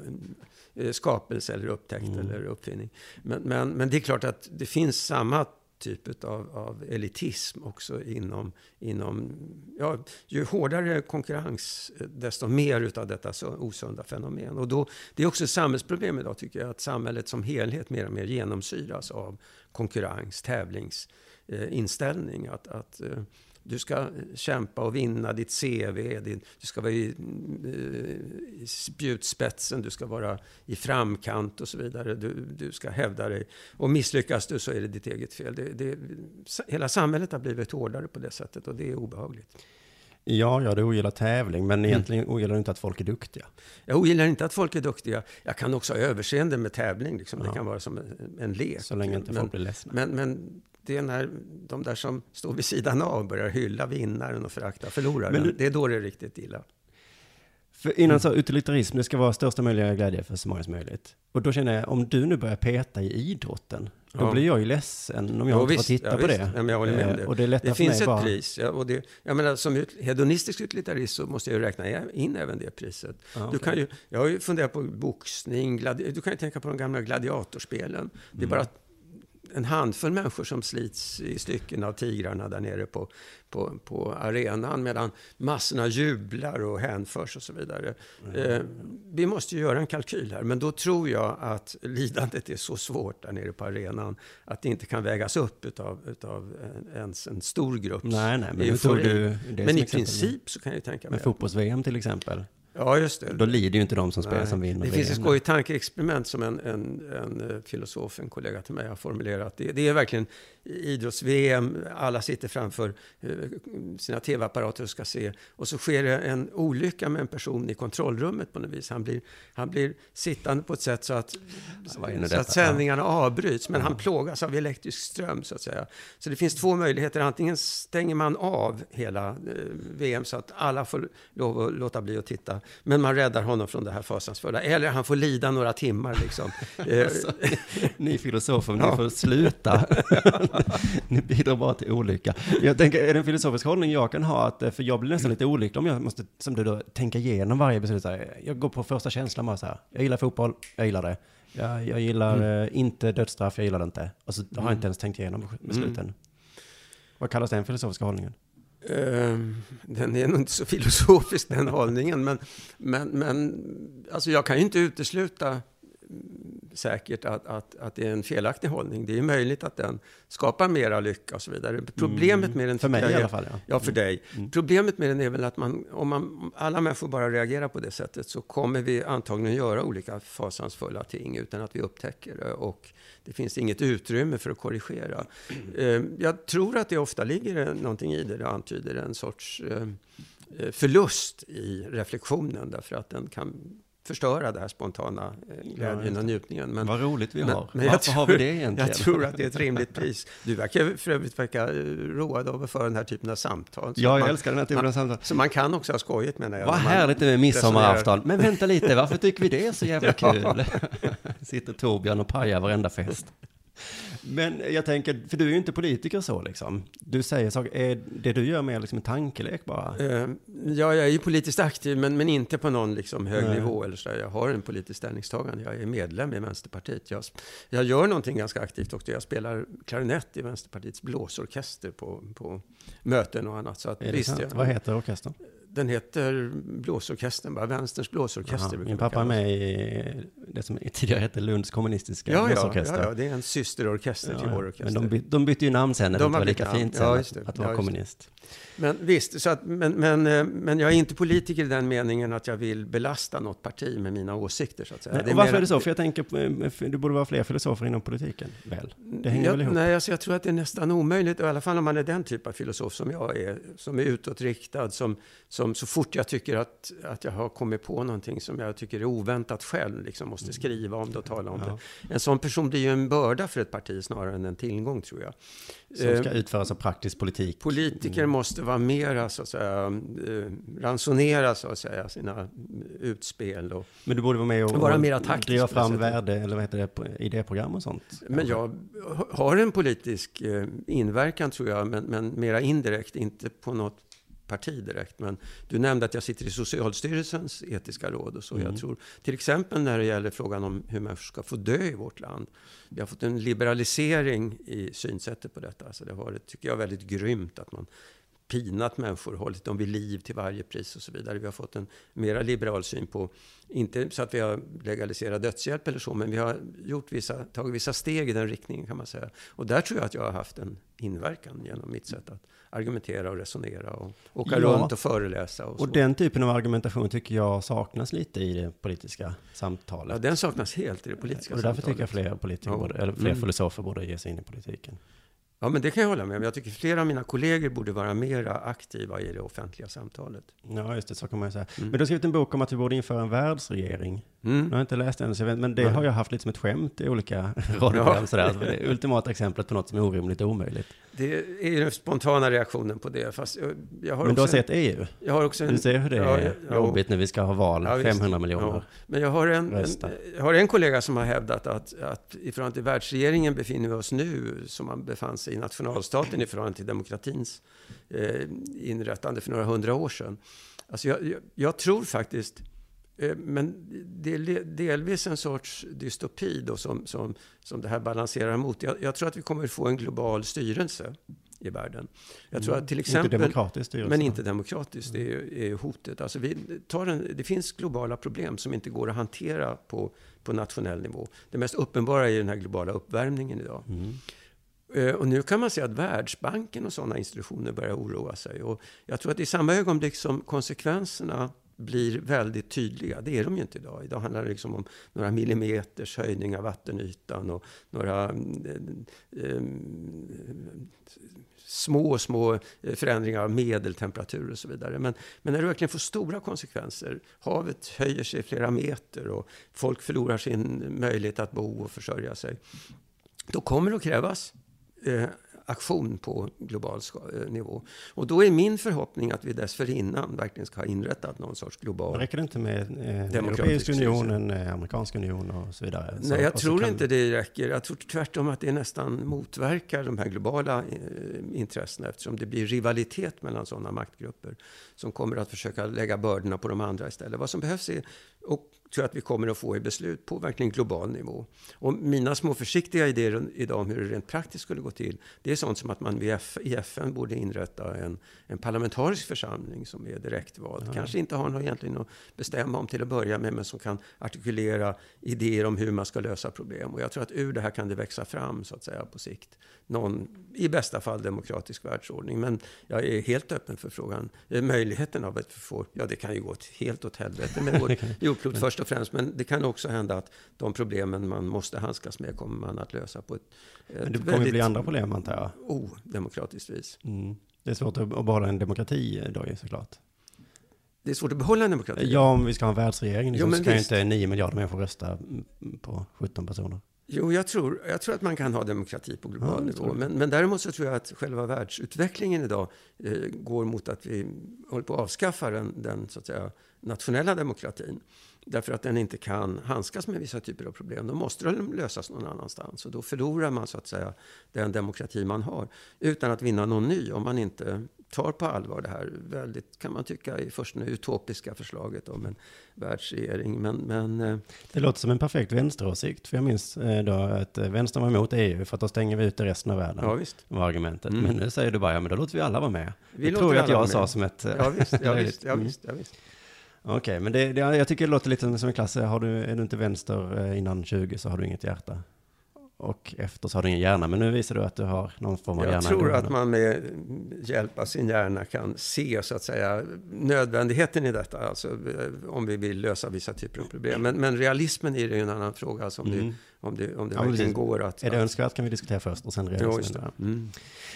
skapelse eller upptäckt mm. eller uppfinning. Men, men, men det är klart att det finns samma typ av, av elitism också inom, inom ja, ju hårdare konkurrens, desto mer utav detta osunda fenomen. Och då, det är också ett samhällsproblem idag tycker jag, att samhället som helhet mer och mer genomsyras av konkurrens, tävlingsinställning. att, att eh, du ska kämpa och vinna ditt CV, din, du ska vara i, eh, i spjutspetsen, du ska vara i framkant och så vidare. Du, du ska hävda dig. Och misslyckas du så är det ditt eget fel. Det, det, hela samhället har blivit hårdare på det sättet och det är obehagligt. Ja, ja, du ogillar tävling, men mm. egentligen mm. ogillar du inte att folk är duktiga. Jag ogillar inte att folk är duktiga. Jag kan också ha överseende med tävling, liksom. ja. det kan vara som en, en lek. Så länge inte men, folk blir ledsna. Men, men det är när de där som står vid sidan av börjar hylla vinnaren och förakta förloraren. Du, det är då det är riktigt illa. För innan så utilitarism, det ska vara största möjliga glädje för så många som möjligt. Och då känner jag, om du nu börjar peta i idrotten, då ja. blir jag ju ledsen om jag ja, inte visst, får titta ja, på visst. det. Ja, men jag håller med om det. Eh, och det, det finns ett bara... pris. Ja, och det, jag menar, som hedonistisk utilitarist så måste jag ju räkna in även det priset. Okay. du kan ju, jag har ju funderat på boxning, gladi, du kan ju tänka på de gamla gladiatorspelen. Det är mm. bara en handfull människor som slits i stycken av tigrarna där nere på, på, på arenan medan massorna jublar och hänförs och så vidare. Mm. Eh, vi måste ju göra en kalkyl här, men då tror jag att lidandet är så svårt där nere på arenan att det inte kan vägas upp utav, utav ens en stor grupp. Nej, nej, men, du, men i princip så kan jag tänka mig... Med fotbolls-VM till exempel? Ja, just det. Då lider ju inte de som spelar som vinner. Det finns ett skojigt tankeexperiment som en, en, en eh, filosof, en kollega till mig har formulerat. Det, det är verkligen idrotts-VM, alla sitter framför eh, sina tv-apparater och ska se. Och så sker det en olycka med en person i kontrollrummet på något vis. Han blir, han blir sittande på ett sätt så att, så att sändningarna avbryts. Men han plågas av elektrisk ström så att säga. Så det finns två möjligheter. Antingen stänger man av hela eh, VM så att alla får lov att låta bli att titta. Men man räddar honom från det här fasansfulla. Eller han får lida några timmar liksom. Alltså, ni filosofer, ni får sluta. ni bidrar bara till olycka. Jag tänker, är det en filosofisk hållning jag kan ha? Att, eh, för jag blir nästan lite olycklig om jag måste, som du då, tänka igenom varje beslut. Så här, Jag går på första känslan bara så här. Jag gillar fotboll, jag gillar det. Jag, jag gillar eh, inte dödsstraff, jag gillar det inte. Och så har jag inte ens tänkt igenom besluten. Vad kallas den filosofiska hållningen? Ehm, den är nog inte så filosofisk den hållningen, men, men, men alltså jag kan ju inte utesluta säkert att, att, att det är en felaktig hållning. Det är möjligt att den skapar mera lycka och så vidare. Problemet med den... Mm. För mig jag i alla fall, ja. Mm. Ja, för dig. Problemet med den är väl att man, om, man, alla människor bara reagerar på det sättet så kommer vi antagligen göra olika fasansfulla ting utan att vi upptäcker det. Och det finns inget utrymme för att korrigera. Eh, Jag tror att det ofta ligger någonting i det. Det antyder en sorts eh, eh, förlust i reflektionen därför att den kan förstöra det här spontana eh, glädjen och njutningen. Men, Vad roligt vi men- har. men jag Varför har tror- vi det egentligen? Jag tror att det är ett rimligt pris. Du verkar för övrigt verka eh, road av att föra den här typen av samtal. Ja, jag man- älskar den här typen av man- samtal. Så man kan också ha skojigt menar jag. Vad härligt med midsommarafton. Men vänta lite, varför tycker vi det är så jävla kul? Sitter Torbjörn och pajar varenda fest. Men jag tänker, för du är ju inte politiker så liksom. Du säger saker, är det du gör mer liksom en tankelek bara? Eh, Ja, jag är ju politiskt aktiv, men, men inte på någon liksom hög Nej. nivå. Eller så. Jag har en politisk ställningstagande. Jag är medlem i Vänsterpartiet. Jag, jag gör någonting ganska aktivt också. Jag spelar klarinett i Vänsterpartiets blåsorkester på, på möten och annat. Så att, Är det visst, sant? jag, Vad heter orkestern? Den heter Blåsorkestern, bara Vänsterns blåsorkester. Min det pappa är med i det som tidigare hette Lunds kommunistiska Ja, ja, blåsorkester. ja, ja, det är en systerorkester till Ja, vår ja. orkester. Men de, de bytte ju namn sen när det De inte har var lika namn. fint Ja, sen det. att, att Ja, vara det. kommunist. Men visst, så att, men, men, eh, men jag är inte politiker i den meningen att jag vill belasta något parti med mina åsikter. Så att säga. Nej, Det och varför mera- är det så? För jag tänker, eh, det borde vara fler filosofer inom politiken, väl? Det hänger jag, väl ihop? Nej, alltså jag tror att det är nästan omöjligt, i alla fall om man är den typ av filosof som jag är, som är utåtriktad, som, som så fort jag tycker att, att jag har kommit på någonting som jag tycker är oväntat själv, liksom måste skriva om det och tala om Mm. Ja. det. En sån person blir ju en börda för ett parti snarare än en tillgång, tror jag. Som Eh, ska utföras av praktisk politik. Politiker Mm. måste vara mera, så att säga, eh, ransonera så att säga, sina utspel. Och, Men du borde vara med och, Vara mera taktisk driva fram värde, eller vad heter det, idéprogram och sånt. men jag har en politisk eh, inverkan, tror jag, men, men mera indirekt, inte på något parti direkt. Men du nämnde att jag sitter i Socialstyrelsens etiska råd och så. Mm. Jag tror till exempel när det gäller frågan om hur människor ska få dö i vårt land. Vi har fått en liberalisering i synsättet på detta. Så det har varit, tycker jag, väldigt grymt att man pinat människor, hållit dem vid liv till varje pris och så vidare. Vi har fått en mera liberal syn på, inte så att vi har legaliserat dödshjälp eller så, men vi har gjort vissa, tagit vissa steg i den riktningen kan man säga. Och där tror jag att jag har haft en inverkan genom mitt sätt att argumentera och resonera och åka Ja. runt och föreläsa. Och. Och den typen av argumentation tycker jag saknas lite i det politiska samtalet. ja, den saknas helt i det politiska och därför samtalet. tycker jag fler, politiker Ja. borde, eller fler Mm. filosofer borde ge sig in i politiken. Ja, men det kan jag hålla med om. Jag tycker flera av mina kollegor borde vara mera aktiva i det offentliga samtalet. Ja, just det, så kan man ju säga. Mm. Men du har skrivit en bok om att vi borde införa en världsregering. Mm. Jag har inte läst den, så vet, men det Nej. har jag haft lite som ett skämt i olika radioprogram. Sådär. Så det är ultimata exemplet på något som är orimligt och omöjligt. Det är den spontana reaktionen på det. Fast jag, jag har Men du har sett EU? Jag har också en, Du ser hur det Ja, är ja, jobbigt när vi ska ha val, Ja, visst. 500 miljoner. Ja. Men jag har en, en, jag har en kollega som har hävdat att, att i förhållande till världsregeringen befinner vi oss nu som man befann sig i nationalstaten i förhållande till demokratins eh, inrättande för några hundra år sedan. Alltså jag, jag, jag tror faktiskt, men det är delvis en sorts dystopi då som, som, som det här balanserar mot. Jag, jag tror att vi kommer få en global styrelse i världen. Jag tror att till exempel... Mm. Inte demokratiskt styrelse. Men inte demokratiskt, det är, är hotet. Alltså vi tar en, det finns globala problem som inte går att hantera på, på nationell nivå. Det mest uppenbara är den här globala uppvärmningen idag. Mm. Eh, Och nu kan man säga att Världsbanken och sådana institutioner börjar oroa sig. Och jag tror att i samma ögonblick som konsekvenserna blir väldigt tydliga, det är de ju inte idag. Idag handlar det liksom om några millimeters höjning av vattenytan och några eh, eh, små, små förändringar av medeltemperatur och så vidare. Men, men när det verkligen får stora konsekvenser, havet höjer sig flera meter och folk förlorar sin möjlighet att bo och försörja sig, då kommer det att krävas eh, aktion på global eh, nivå. Och då är min förhoppning att vi dessförinnan verkligen ska ha inrättat någon sorts global... Räcker det inte med eh, en Demokratisk Europeisk union, styrelse. en eh, amerikansk union och så vidare? Så- Nej, jag tror kan- inte det räcker. Jag tror tvärtom att det nästan motverkar de här globala eh, intressena eftersom det blir rivalitet mellan sådana maktgrupper som kommer att försöka lägga bördorna på de andra istället. Vad som behövs är, och tror jag att vi kommer att få i beslut på verkligen global nivå. Och mina små försiktiga idéer idag om hur det rent praktiskt skulle gå till, det är sånt som att man i FN borde inrätta en, en parlamentarisk församling som är direktvald. Kanske inte har något egentligen att bestämma om till att börja med, men som kan artikulera idéer om hur man ska lösa problem. Och jag tror att ur det här kan det växa fram, så att säga, på sikt. Någon, i bästa fall, demokratisk världsordning. Men jag är helt öppen för frågan. Eh, Möjligheten av att får, ja det kan ju gå helt åt helvete med vårt jordklot först och främst. Men det kan också hända att de problemen man måste handskas med kommer man att lösa på ett, ett Men det kommer ju bli andra problem antar jag. odemokratiskt vis. Mm. Det är svårt att behålla en demokrati då ju såklart. Det är svårt att behålla en demokrati. Ja, om vi ska ha en världsregering Jo, liksom, men så kan ju visst. inte 9 miljarder människor rösta mm, på 17 personer. Jo, jag tror, jag tror att man kan ha demokrati på global Ja, nivå. Men, men däremot så tror jag att själva världsutvecklingen idag eh, går mot att vi håller på att avskaffa den, den så att säga, nationella demokratin. Därför att den inte kan handskas med vissa typer av problem. Då måste de lösas någon annanstans. Och då förlorar man så att säga den demokrati man har. Utan att vinna någon ny om man inte tar på allvar det här väldigt, kan man tycka, i först nu utopiska förslaget om en världsregering. Men, men eh, Det låter som en perfekt vänsteråsikt. För jag minns eh, då att eh, vänstern var emot EU för att då stänger vi ut resten av världen. ja, visst. var argumentet. Mm. Men nu säger du bara, ja men då låter vi alla vara med. Vi det tror jag att jag vara sa med. som ett... Ja, visst. Ja, löjligt. visst, ja, Mm. visst, ja, visst. Okej, men det, det, jag tycker det låter lite som en klass. Har du, är du inte vänster eh, innan 20 så har du inget hjärta. Och efter så har du ingen hjärna. Men nu visar du att du har någon form av hjärna. Jag tror att man med hjälp av sin hjärna kan se så att säga nödvändigheten i detta, alltså eh, om vi vill lösa vissa typer av problem. Men, men realismen i det är ju en annan fråga, alltså om Mm. det, om det, om det Ja, verkligen precis. går att... Är det att önskvärt kan vi diskutera först och sen ja, realismen. just det. Mm.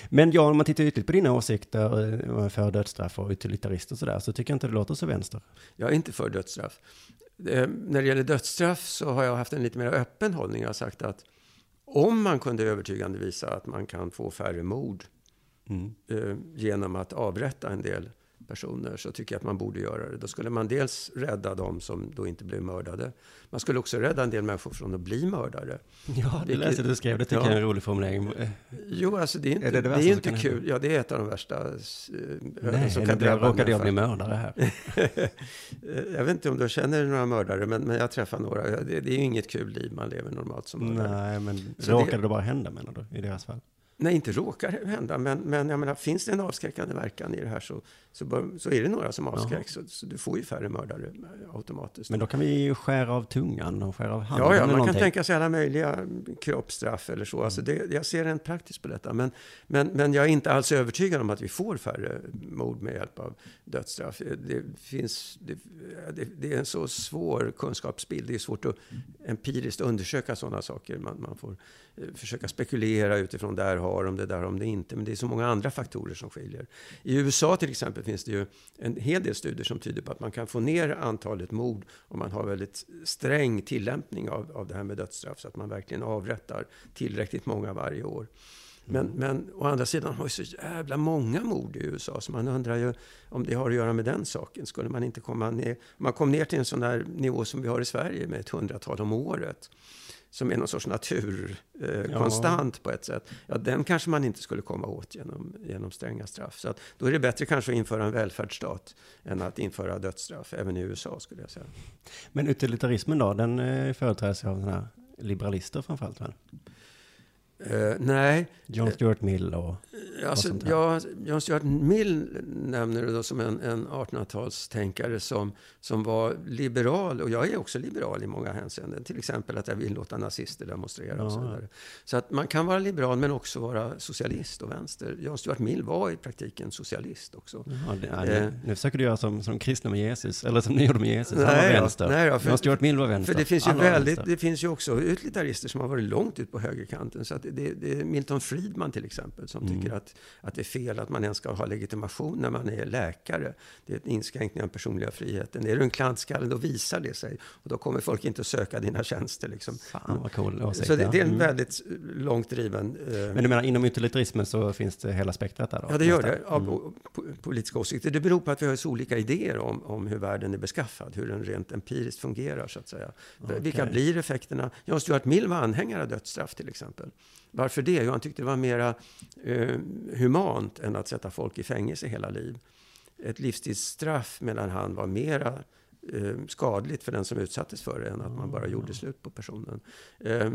Men ja, om man tittar ytligt på dina åsikter eh, för dödsstraff och utilitarist och sådär, så tycker jag inte det låter så vänster. Jag är inte för dödsstraff. Eh, när det gäller dödsstraff så har jag haft en lite mer öppen hållning. Jag har sagt att om man kunde övertygande visa att man kan få färre mord Mm. eh, genom att avrätta en del personer så tycker jag att man borde göra det. Då skulle man dels rädda dem som då inte blev mördade. Man skulle också rädda en del människor från att bli mördare. Ja, det läste du skrev. Det tycker Ja. jag är en rolig formulering. Jo, alltså det är inte, Är det det det är inte kul. hända? Ja, det är ett av de värsta eh, Nej, som kan drabba råkade jag bli mördare här. Jag vet inte om du känner några mördare, men, men jag träffar några. Det, det är ju inget kul liv man lever normalt som mördare. Nej, men Så råkade det- det bara hända menar du, i deras fall? Nej, inte råkar hända, men, men jag menar, finns det en avskräckande verkan i det här så, så, bör, så är det några som avskräcks. Så, så du får ju färre mördare eh, automatiskt. Men då kan vi ju skära av tungan och skära av handen Ja, ja, man kan någonting. tänka sig alla möjliga kroppsstraff eller så. Alltså det, jag ser rent praktiskt på detta. Men, men, men jag är inte alls övertygad om att vi får färre mord med hjälp av dödsstraff. Det, finns, det, det, det är en så svår kunskapsbild. Det är svårt att empiriskt undersöka sådana saker. Man, man får eh, försöka spekulera utifrån där har de det, där har de det inte. Men det är så många andra faktorer som skiljer. I USA till exempel finns det ju en hel del studier som tyder på att man kan få ner antalet mord om man har väldigt sträng tillämpning av, av det här med dödsstraff. Så att man verkligen avrättar tillräckligt många varje år. Men, men å andra sidan har vi så jävla många mord i USA så man undrar ju om det har att göra med den saken. Skulle man inte komma ner, om man kom ner till en sån där nivå som vi har i Sverige med ett hundratal om året som är någon sorts naturkonstant eh, konstant på ett sätt. Ja, den kanske man inte skulle komma åt genom, genom stränga straff. Så att, då är det bättre kanske att införa en välfärdsstat än att införa dödsstraff, även i USA skulle jag säga. Men utilitarismen då, den eh, företräds av sådana här liberalister framförallt väl? Eh, nej, John Stuart Mill och... Alltså, sånt här. ja, John Stuart Mill nämner det då som en, en 1800-talstänkare som, som var liberal. Och jag är också liberal i många hänseenden. Till exempel att jag vill låta nazister demonstrera och så Ja. vidare. Så att man kan vara liberal men också vara socialist och vänster. John Stuart Mill var i praktiken socialist också. Ja, det, ja, Eh. nu, nu försöker du göra som, som kristna med Jesus, eller som ni gjorde med Jesus. Han Nej var då, vänster. nej då, för- John Stuart Mill var vänster. För det finns, ju Alla var väldigt, vänster. det finns ju också utilitarister som har varit långt ut på högerkanten. Så att det, det är Milton Friedman till exempel som Mm. tycker att, att det är fel att man ens ska ha legitimation när man är läkare. Det är en inskränkning av personliga friheten. Är du en klantskalle, då visar det sig. Och då kommer folk inte att söka dina tjänster. Liksom. Fan vad cool åsikt. Så det, det är en Mm. väldigt långt driven... eh, Men du menar inom utilitarismen så finns det hela spektrat där då? Ja, det gör det. Av Mm. po- politiska åsikter. Det beror på att vi har så olika idéer om, om hur världen är beskaffad, hur den rent empiriskt fungerar, så att säga. Vilka Okej. blir effekterna? John Stuart Mill var anhängare av dödsstraff, till exempel. Varför det? Jo, han tyckte det var mera eh, humant än att sätta folk i fängelse hela liv. Ett livstidsstraff, medan han var mera eh, skadligt för den som utsattes för det än att man bara gjorde slut på personen. Eh,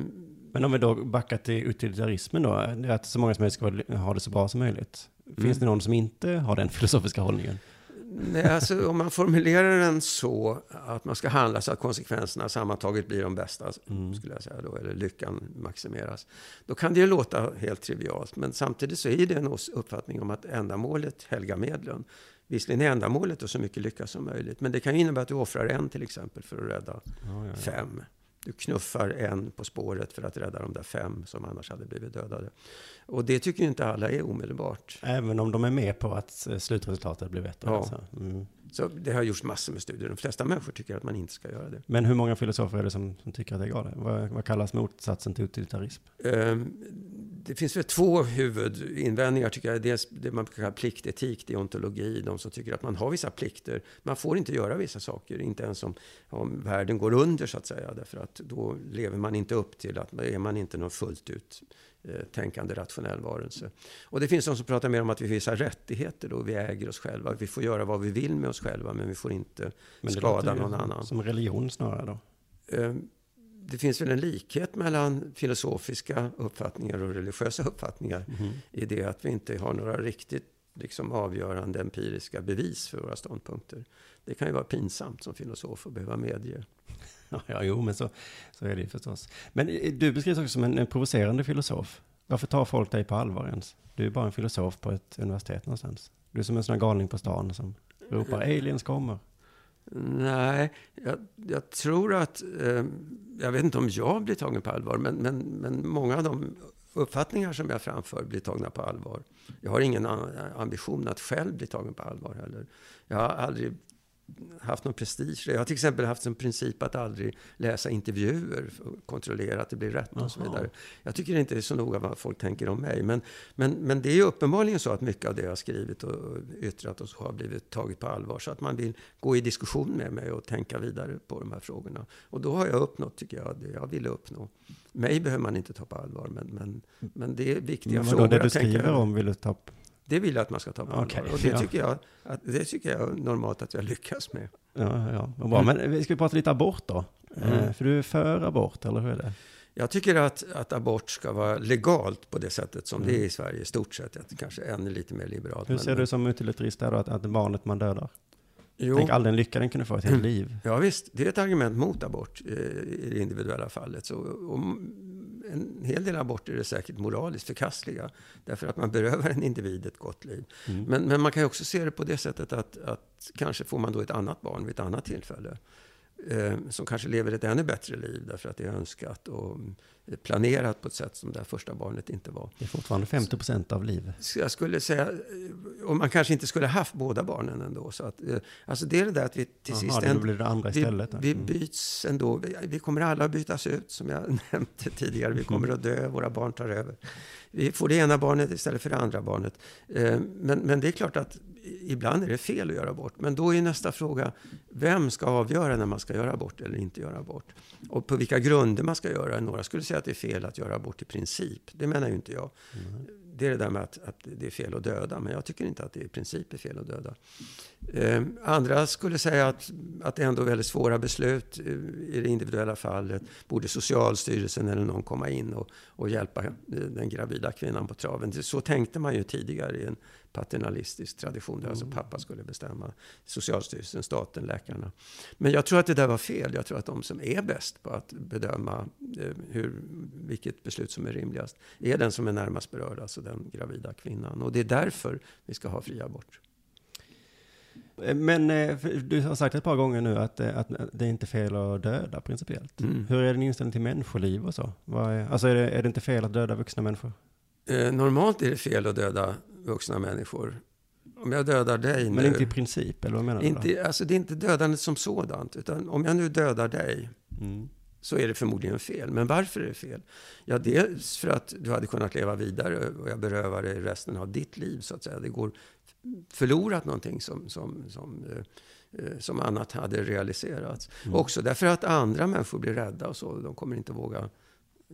Men om vi då backar till utilitarismen då, det är att så många som möjligt ska ha det så bra som möjligt. Finns Mm. det någon som inte har den filosofiska hållningen? Nej, alltså, om man formulerar den så att man ska handla så att konsekvenserna sammantaget blir de bästa, skulle jag säga då, eller lyckan maximeras. Då kan det ju låta helt trivialt, men samtidigt så är det en uppfattning om att ändamålet helgar medlen. Visserligen är ändamålet då så mycket lycka som möjligt, men det kan ju innebära att du offrar en till exempel för att rädda fem. Du knuffar en på spåret för att rädda de där fem som annars hade blivit dödade. Och det tycker ju inte alla är omedelbart. Även om de är med på att eh, slutresultatet blir bättre? Ja. Alltså. Mm. Så det har gjorts massor med studier. De flesta människor tycker att man inte ska göra det. Men hur många filosofer är det som, som tycker att det är galet? Vad, vad kallas motsatsen till utilitarism? Ehm, Det finns väl två huvudinvändningar tycker jag. Dels det man kallar pliktetik, deontologi. De som tycker att man har vissa plikter. Man får inte göra vissa saker, inte ens om, om världen går under så att säga. Därför att då lever man inte upp till att är man inte någon fullt ut tänkande rationell varelse. Och det finns de som pratar mer om att vi har vissa rättigheter då. Vi äger oss själva. Vi får göra vad vi vill med oss själva, men vi får inte skada någon annan. Som religion snarare då? Eh, det finns väl en likhet mellan filosofiska uppfattningar och religiösa uppfattningar i det att vi inte har några riktigt liksom, avgörande empiriska bevis för våra ståndpunkter. Det kan ju vara pinsamt som filosof att behöva medge. Ja, jo, men så, så är det ju förstås. Men eh, du beskrivs också som en, en provocerande filosof. Varför tar folk dig på allvar ens? Du är bara en filosof på ett universitet någonstans. Du är som en sån här galning på stan som ropar aliens kommer. Nej, jag, jag tror att... Eh, jag vet inte om jag blir tagen på allvar, men, men, men många av de uppfattningar som jag framför blir tagna på allvar. Jag har ingen ambition att själv bli tagen på allvar heller. Jag har aldrig haft någon prestige. Jag har till exempel haft som princip att aldrig läsa intervjuer att kontrollera att det blir rätt och så vidare. Jag tycker inte det är så noga vad folk tänker om mig. Men, men, men det är uppenbarligen så att mycket av det jag har skrivit och yttrat och så har blivit taget på allvar. Så att man vill gå i diskussion med mig och tänka vidare på de här frågorna. Och då har jag uppnått, tycker jag, det jag ville uppnå. Mig behöver man inte ta på allvar, men, men, men det är viktiga Men frågor det du skriver om vill du ta? Det vill jag att man ska ta på allvar. Okej, och det ja. tycker, jag, att, det tycker jag normalt att jag lyckas med. Ja, ja, bra. Men vi ska prata lite abort då. Eh, För du är för abort, eller hur är det? Jag tycker att, att abort ska vara legalt på det sättet som Mm. det är i Sverige i stort sett. Att Kanske ännu lite mer liberalt. Hur ser men- du som utilitarist där då, att, att barnet man dödar? Jo, Tänk all den lycka den kunde få ett helt liv. ja, visst, det är ett argument mot abort eh, i det individuella fallet. Så, om, en hel del aborter är säkert moraliskt förkastliga. Därför att man berövar en individ ett gott liv. Mm. Men, men man kan ju också se det på det sättet att, att kanske får man då ett annat barn vid ett annat tillfälle. Eh, som kanske lever ett ännu bättre liv därför att det är önskat och planerat på ett sätt som det här första barnet inte var. Det är fortfarande 50 procent av liv. Så jag skulle säga, och man kanske inte skulle haft båda barnen ändå. Så att, eh, alltså det är det där att vi till Jaha, sist... det blir det andra vi, istället. då. vi Mm. byts ändå. Vi, vi kommer alla bytas ut, som jag nämnde tidigare. Vi kommer att dö, våra barn tar över. Vi får det ena barnet istället för det andra barnet. Eh, Men, men det är klart att ibland är det fel att göra abort. Men då är nästa fråga, vem ska avgöra när man ska göra abort eller inte göra abort? Och på vilka grunder man ska göra. Några skulle säga att det är fel att göra abort i princip. Det menar ju inte jag. Det är det där med att, att det är fel att döda. Men jag tycker inte att det i princip är fel att döda. Eh, andra skulle säga att, att det är ändå väldigt svåra beslut eh, i det individuella fallet. Borde Socialstyrelsen eller någon komma in och, och hjälpa den gravida kvinnan på traven. Så tänkte man ju tidigare i en paternalistisk tradition där alltså pappa skulle bestämma. Socialstyrelsen, staten, läkarna. Men jag tror att det där var fel. Jag tror att de som är bäst på att bedöma eh, hur, vilket beslut som är rimligast är den som är närmast berörd, alltså den gravida kvinnan. Och det är därför vi ska ha fri abort. Men eh, du har sagt ett par gånger nu att, eh, att det är inte fel att döda principiellt. Mm. Hur är din inställning till människoliv och så? Är, alltså är det, är det inte fel att döda vuxna människor? Eh, normalt är det fel att döda vuxna människor. Om jag dödar dig Men nu... inte i princip, eller vad menar du? då? inte, alltså det är inte dödandet som sådant. Utan om jag nu dödar dig Mm. så är det förmodligen fel. Men varför är det fel? Ja, dels för att du hade kunnat leva vidare och jag berövar dig resten av ditt liv, så att säga. Det går förlorat någonting som, som, som, eh, eh, som annat hade realiserats. Mm. Också därför att andra människor blir rädda och så. De kommer inte våga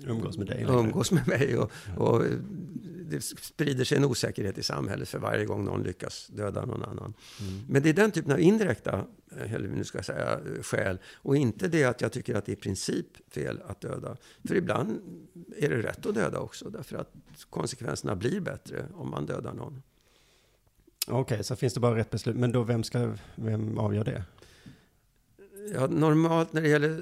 Umgås med dig umgås med mig. Och, och eh, det sprider sig en osäkerhet i samhället för varje gång någon lyckas döda någon annan. Mm. Men det är den typen av indirekta, eller nu ska jag säga, skäl. Och inte det att jag tycker att det är i princip fel att döda. För ibland är det rätt att döda också. Därför att konsekvenserna blir bättre om man dödar någon. Okej, så finns det bara rätt beslut. Men då vem ska, vem avgör det? Ja, normalt när det gäller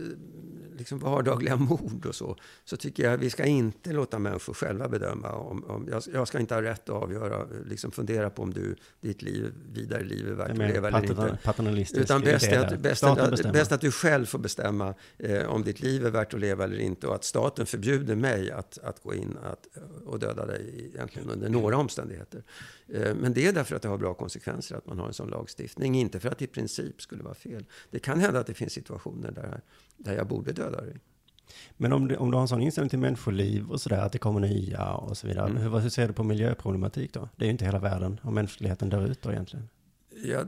liksom vardagliga mord och så, så tycker jag att vi ska inte låta människor själva bedöma. Om, om, jag, jag ska inte ha rätt att avgöra, liksom fundera på om du, ditt liv, vidare liv är värt att leva eller inte. paternalistisk Utan bäst är, att, bäst, att, bäst att du själv får bestämma eh, om ditt liv är värt att leva eller inte och att staten förbjuder mig att, att gå in att, och döda dig egentligen under några omständigheter. Eh, men det är därför att det har bra konsekvenser att man har en sån lagstiftning, inte för att det i princip skulle vara fel. Det kan hända att det finns situationer där, där jag borde döda dig. Men om du, om du har en sån inställning till människoliv och sådär, att det kommer nya och så vidare. Mm. Hur, hur ser du på miljöproblematik då? Det är ju inte hela världen och mänskligheten dör ut då egentligen. Ja,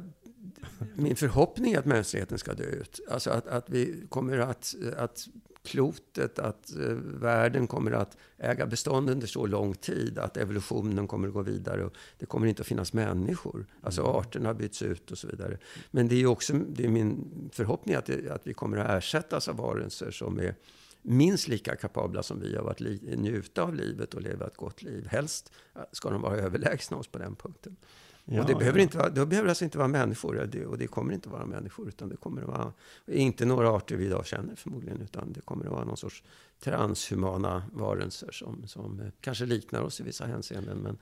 min förhoppning är att mänskligheten ska dö ut. Alltså att, att vi kommer att, att klotet, att eh, världen kommer att äga bestånd under så lång tid att evolutionen kommer att gå vidare och det kommer inte att finnas människor. Alltså arterna byts ut och så vidare. Men det är också det är min förhoppning att, det, att vi kommer att ersättas av varelser som är minst lika kapabla som vi av att njuta av livet och leva ett gott liv. Helst ska de vara överlägsna oss på den punkten. Ja, och det behöver, ja. inte vara, det behöver alltså inte vara människor, det, och det kommer inte vara människor, utan det kommer att vara, inte några arter vi idag känner förmodligen, utan det kommer att vara någon sorts transhumana varelser som, som eh, kanske liknar oss i vissa hänseenden, men,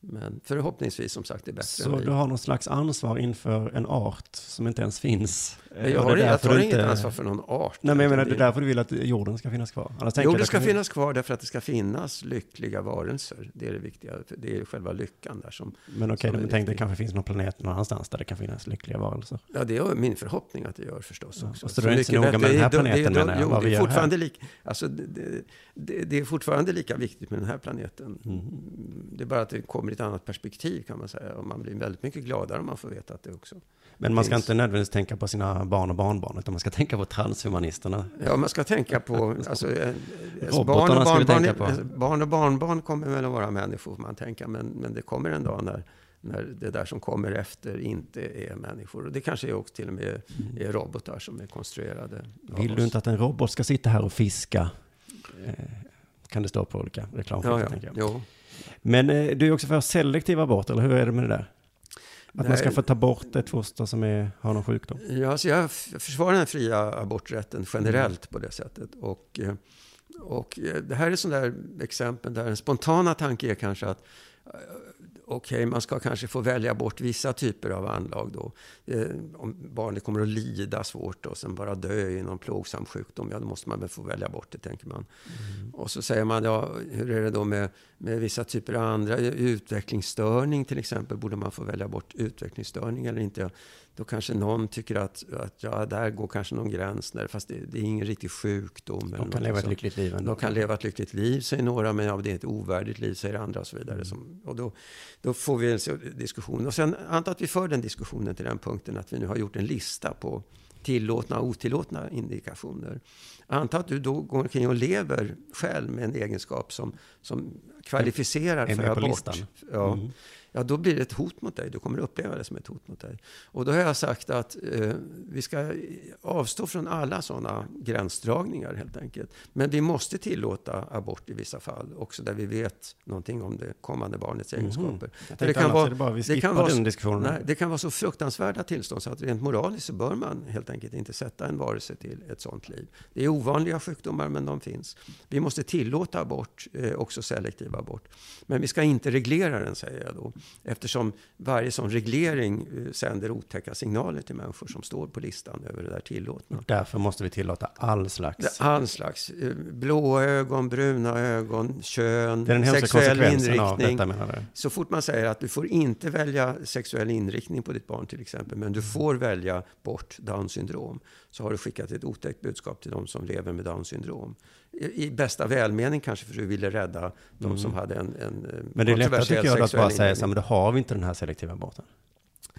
men förhoppningsvis som sagt är bättre Så du har någon slags ansvar inför en art som inte ens finns? Men jag, har, det jag tar du inget inte- ansvar för någon art. Nej, men jag menar, det är därför du vill att jorden ska finnas kvar? Annars tänker Jo, jag det att ska finnas kvar därför att det ska finnas lyckliga varelser. Det är det viktiga. Det är själva lyckan där som... Men okej, men tänk det kanske finns någon planet någon annanstans där det kan finnas lyckliga varelser. Ja, det är min förhoppning att det gör förstås Ja, också. och så då är det inte så noga med den här Det är- planeten, det menar jag, jo, vad det är fortfarande lik, alltså, det, det, det, det är fortfarande lika viktigt med den här planeten. Mm. Det är bara att det kommer i ett annat perspektiv kan man säga. Och man blir väldigt mycket gladare om man får veta att det också... Men man ska finns. inte nödvändigtvis tänka på sina barn och barnbarn, utan man ska tänka på transhumanisterna. Ja, man ska tänka på... Alltså, eh, Robotarna barn, och ska barnbarn, tänka på. barn och barnbarn kommer väl att vara människor, får man tänka. Men, men det kommer en dag när, när det där som kommer efter inte är människor. Och det kanske är också till och med är robotar som är konstruerade. Vill du inte att en robot ska sitta här och fiska? Eh, kan det stå på olika reklamskyltar, Ja, ja. tänker jag. Jo. Men eh, du är också för selektiv abort, eller hur är det med det där? Att man ska Nej. få ta bort ett foster som är, har någon sjukdom? Ja, alltså jag försvarar den fria aborträtten generellt på det sättet. Och, eh, och eh, det här är sådana där exempel där den spontana tanke är kanske att okej, man ska kanske få välja bort vissa typer av anlag då. Om barnet kommer att lida svårt och sen bara dö i någon plågsam sjukdom, ja då måste man väl få välja bort det, tänker man. Och så säger man, ja, hur är det då med, med vissa typer av andra utvecklingsstörning till exempel? Borde man få välja bort utvecklingsstörning eller inte? Då kanske någon tycker att, att ja, där går kanske någon gräns, där, fast det, det är ingen riktig sjukdom. De kan leva ett lyckligt liv ändå. De kan leva ett lyckligt liv, säger några, men ja, det är ett ovärdigt liv, säger andra och så vidare. Som, och då, då får vi en diskussion. Och sen anta att vi för den diskussionen till den punkten att vi nu har gjort en lista på tillåtna och otillåtna indikationer. Anta att du då går omkring och lever själv med en egenskap som, som kvalificerar för abort. Ja. Mm. Ja, då blir det ett hot mot dig. Du kommer uppleva det som ett hot mot dig. Och då har jag sagt att eh, vi ska avstå från alla sådana gränsdragningar helt enkelt. Men vi måste tillåta abort i vissa fall, också där vi vet någonting om det kommande barnets egenskaper. Jag För tänkte annars är det bara det kan vara. Nej, det kan vara så fruktansvärda tillstånd så att rent moraliskt så bör man helt enkelt inte sätta en varelse till ett sånt liv. Det är ovanliga sjukdomar, men de finns. Vi måste tillåta abort, eh, också selektiv abort. Men vi ska inte reglera den, säger jag då. Eftersom varje sån reglering eh, sänder otäcka signaler till människor som står på listan över det där tillåtna. Därför måste vi tillåta all slags... All slags. eh, Blåa ögon, bruna ögon, kön, Det är den sexuell inriktning. detta menar? Så fort man säger att du får inte välja sexuell inriktning på ditt barn till exempel, men du får välja bort Downs syndrom, så har du skickat ett otäckt budskap till de som lever med Downs syndrom. I, i bästa välmening kanske, för du ville rädda de som hade en, en eh, Mm. Men det är lättare tycker jag att bara säga så här, men då har vi inte den här selektiva aborten.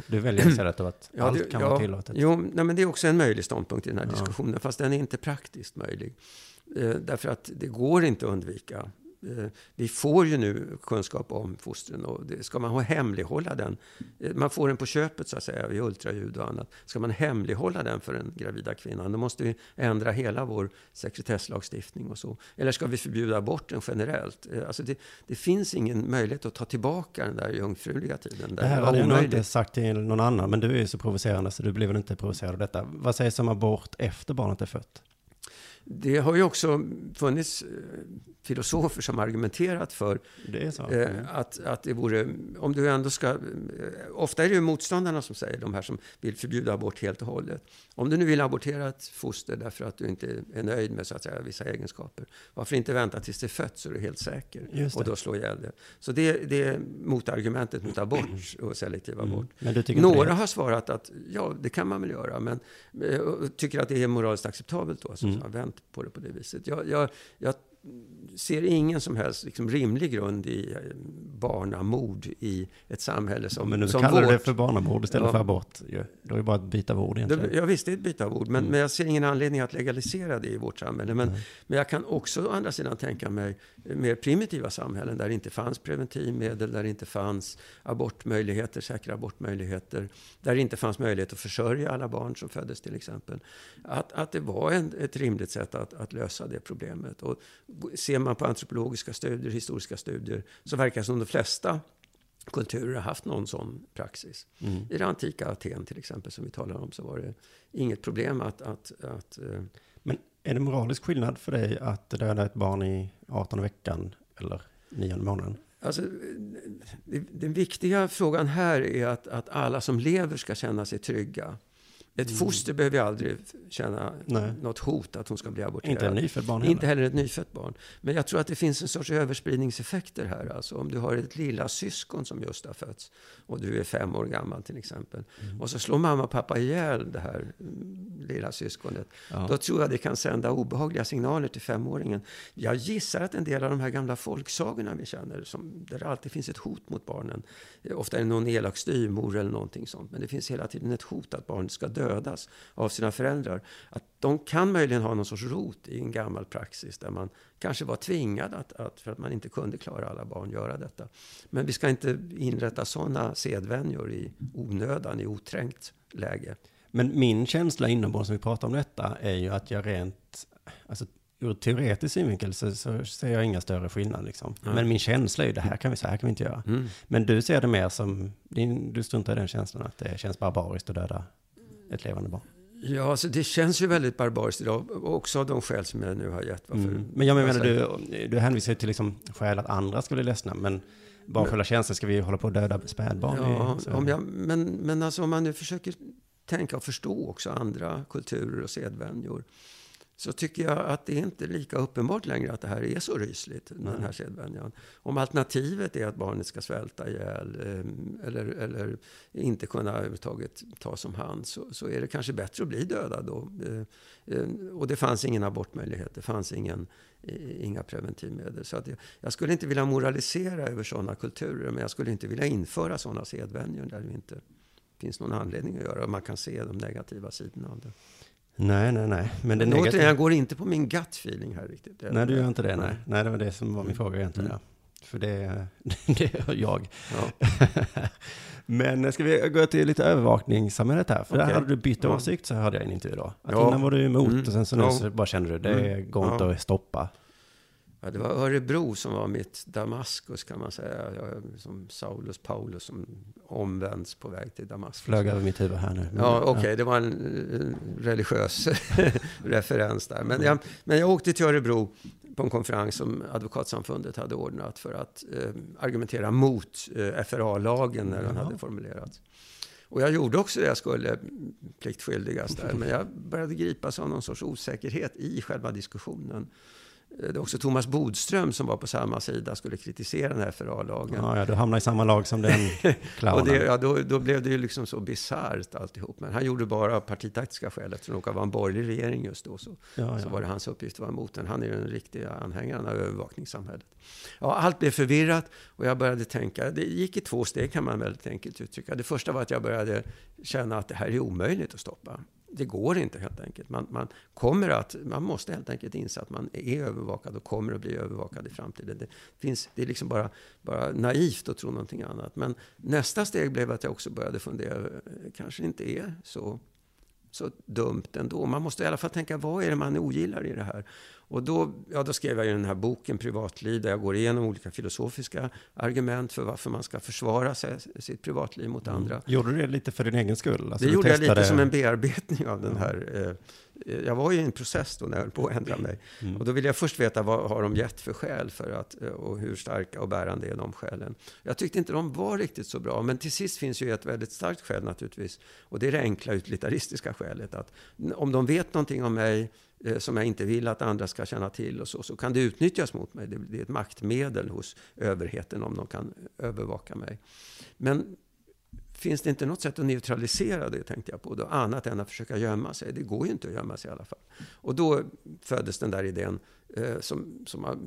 Du väljer istället att allt det- kan vara tillåtet. Jo, nej, men det är också en möjlig ståndpunkt i den här diskussionen, fast den är inte praktiskt möjlig. Eh, därför att det går inte att undvika. Eh, vi får ju nu kunskap om fostren och det, ska man ha hemlighålla den, eh, man får den på köpet så att säga, i ultraljud och annat. Ska man hemlighålla den för den gravida kvinnan, då måste vi ändra hela vår sekretesslagstiftning och så. Eller ska vi förbjuda aborten generellt? Eh, alltså det, det finns ingen möjlighet att ta tillbaka den där jungfruliga tiden. Det här hade jag nog inte sagt till någon annan, men du är ju så provocerande så du blir väl inte provocerad av detta. Vad sägs om abort efter barnet är fött? Det har ju också funnits eh, filosofer som argumenterat för Det så? eh, att, att det vore, om du ändå ska, eh, ofta är det ju motståndarna som säger, de här som vill förbjuda abort helt och hållet. Om du nu vill abortera ett foster därför att du inte är nöjd med så att säga, vissa egenskaper, varför inte vänta tills det är fött så är du helt säker och då slå ihjäl det. Så det, det är motargumentet mot abort och selektiv abort. Du tycker inte Några har svarat att ja, det kan man väl göra, men eh, tycker att det är moraliskt acceptabelt då, alltså, Mm. så har på det på det viset. Jag, jag, jag ser ingen som helst liksom, rimlig grund i eh, barnamord i ett samhälle som, men nu som kallar du vårt. det för barnamord istället Ja. för abort. ju. Då är det bara ett byta av ord Det, egentligen. ja, visst, det är ett byte av ord, men, men jag ser ingen anledning att legalisera det i vårt samhälle. Men, men jag kan också å andra sidan tänka mig mer primitiva samhällen där det inte fanns preventivmedel, där det inte fanns abortmöjligheter, säkra abortmöjligheter, där det inte fanns möjlighet att försörja alla barn som föddes till exempel. Att, att det var en, ett rimligt sätt att, att lösa det problemet. Och ser man på antropologiska studier, historiska studier, så verkar det som de flesta kulturer har haft någon sån praxis. I det antika Aten till exempel, som vi talar om, så var det inget problem att... att, att eh, Men är det moralisk skillnad för dig att döda ett barn i 18 veckan eller 9 månaden? alltså, det- den viktiga frågan här är att, att alla som lever ska känna sig trygga. Ett foster behöver ju aldrig känna Nej. något hot att hon ska bli aborterad. Inte en nyfödd barn heller? Inte heller ett nyfött barn. Men jag tror att det finns en sorts överspridningseffekter här. Alltså om du har ett lilla syskon som just har fötts och du är fem år gammal till exempel. Mm. Och så slår mamma och pappa ihjäl det här mm, lilla syskonet. Ja. Då tror jag det kan sända obehagliga signaler till femåringen. Jag gissar att en del av de här gamla folksagorna vi känner, som, där det alltid finns ett hot mot barnen. eh, Ofta är det någon elak styvmor eller någonting sånt. Men det finns hela tiden ett hot att barnet ska dödas av sina föräldrar. Att de kan möjligen ha någon sorts rot i en gammal praxis där man kanske var tvingad att, att för att man inte kunde klara alla barn, göra detta. Men vi ska inte inrätta sådana sedvänjor i onödan, i oträngt läge. Men min känsla inombords som vi pratar om detta är ju att jag rent, alltså ur teoretisk synvinkel så, så ser jag inga större skillnader liksom. Men min känsla är ju det här kan vi, så här kan vi inte göra. Mm. Men du ser det mer som, din, du struntar i den känslan att det känns barbariskt att döda ett levande barn. Ja, alltså det känns ju väldigt barbariskt idag, också av de skäl som jag nu har gett. Varför, Mm. Men jag menar, du, du hänvisar ju till liksom skäl att andra ska bli ledsna, men bara själva känslan ska vi hålla på att döda spädbarn. Ja, i- om jag, men, men alltså om man nu försöker tänka och förstå också andra kulturer och sedvänjor så tycker jag att det är inte lika uppenbart längre att det här är så rysligt, den här sedvänjan. Om alternativet är att barnet ska svälta ihjäl eh, eller, eller inte kunna överhuvudtaget tas om hand så, så är det kanske bättre att bli dödad då. Eh, eh, och det fanns ingen abortmöjlighet, det fanns ingen, inga preventivmedel. Så att jag, jag skulle inte vilja moralisera över sådana kulturer, men jag skulle inte vilja införa sådana sedvänjor där det inte finns någon anledning att göra. Man kan se de negativa sidorna av det. Nej, nej, nej. Men det Men negativa... återigen, jag går inte på min gut feeling här riktigt. Nej, du gör inte det. Nej, nej det var det som var min fråga egentligen. Ja. För det, det gör jag. Ja. Men ska vi gå till lite övervakningssamhället här? För där Okej. hade du bytt Ja. åsikt så hörde jag i en intervju då. Att Ja. innan var du emot Mm. och sen så nu Ja. så bara kände du det Mm. går inte Ja. att stoppa. Ja, det var Örebro som var mitt Damaskus kan man säga. Jag, som Saulus Paulus som omvänds på väg till Damaskus. Flög över mitt huvud här nu. Men- Ja, okej, det var en eh, religiös referens där. Men jag, men jag åkte till Örebro på en konferens som Advokatsamfundet hade ordnat för att eh, argumentera mot eh, FRA-lagen när den Jaha. hade formulerats. Och jag gjorde också det jag skulle pliktskyldigast där, men jag började gripas av någon sorts osäkerhet i själva diskussionen. Eh, Det var också Thomas Bodström som var på samma sida, skulle kritisera den här FRA-lagen. Ja, ja, du hamnar i samma lag som den clownen. Och det, ja, då, då blev det ju liksom så bisarrt alltihop. Men han gjorde bara av partitaktiska skäl, eftersom det vara en borgerlig regering just då. Så, Ja, så var det hans uppgift att vara emot den. Han är ju den riktiga anhängaren av övervakningssamhället. Ja, allt blev förvirrat och jag började tänka, det gick i två steg kan man väldigt enkelt uttrycka. Det första var att jag började känna att det här är omöjligt att stoppa. Det går inte helt enkelt. Man, man, kommer att, man måste helt enkelt inse att man är övervakad och kommer att bli övervakad i framtiden. Det, finns, det är liksom bara, bara naivt att tro någonting annat. Men nästa steg blev att jag också började fundera, kanske inte är så, så dumt ändå. Man måste i alla fall tänka, vad är det man ogillar i det här? Och då, ja, då skrev jag ju den här boken Privatliv, där jag går igenom olika filosofiska argument för varför man ska försvara sig, sitt privatliv mot andra. Gjorde du det lite för din egen skull? Alltså, Det gjorde jag lite testade- som en bearbetning av den här. Eh, jag var ju i en process då när jag höll på att ändra mig. Mm. Och då ville jag först veta vad har de gett för skäl för att, eh, och hur starka och bärande är de skälen. Jag tyckte inte de var riktigt så bra, men till sist finns ju ett väldigt starkt skäl naturligtvis. Och det är det enkla utilitaristiska skälet att om de vet någonting om mig eh, som jag inte vill att andra ska känna till och så, så kan det utnyttjas mot mig. Det, det är ett maktmedel hos överheten om de kan övervaka mig. Men finns det inte något sätt att neutralisera det, tänkte jag på, då, annat än att försöka gömma sig? Det går ju inte att gömma sig i alla fall. Och då föddes den där idén som, som har,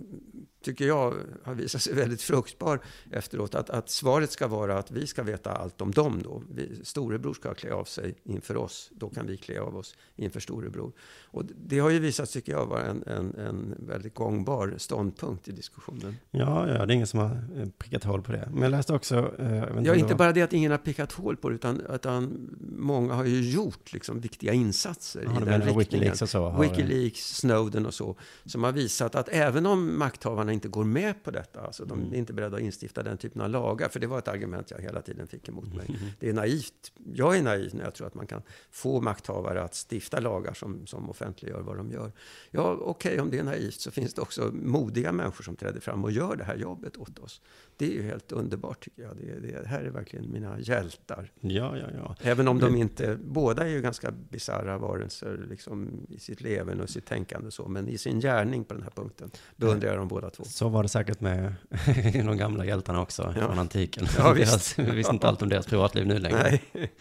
tycker jag har visat sig väldigt fruktbar efteråt. Att, att svaret ska vara att vi ska veta allt om dem då. Vi, storebror ska klä av sig inför oss, då kan vi klä av oss inför storebror. Och det har ju visat, tycker jag, vara en, en, en väldigt gångbar ståndpunkt i diskussionen. Ja, ja, det är ingen som har eh, prickat hål på det. Men jag läste också... Eh, jag Ja, inte bara det att ingen har pickat hål på det, utan, utan många har ju gjort liksom, viktiga insatser Ja, i den riktningen. Wikileaks och så har- Wikileaks, Snowden och så, som har visat att även om makthavarna inte går med på detta, alltså de Mm. är inte beredda att instifta den typen av lagar, för det var ett argument jag hela tiden fick emot Mm. mig. Det är naivt. Jag är naiv när jag tror att man kan få makthavare att stifta lagar som, som offentliggör vad de gör. Ja, okej, om det är naivt så finns det också modiga människor som träder fram och gör det här jobbet åt oss. Det är ju helt underbart tycker jag. Det, det här är verkligen mina hjältar. Ja, ja, ja. Även om de inte, båda är ju ganska bisarra varelser liksom, i sitt leverne och sitt tänkande och så, men i sin gärning på den här punkten beundrar jag dem båda två. Så var det säkert med de gamla hjältarna också Ja. från antiken. Ja, visst. vi visste inte allt om deras privatliv nu längre. Nej.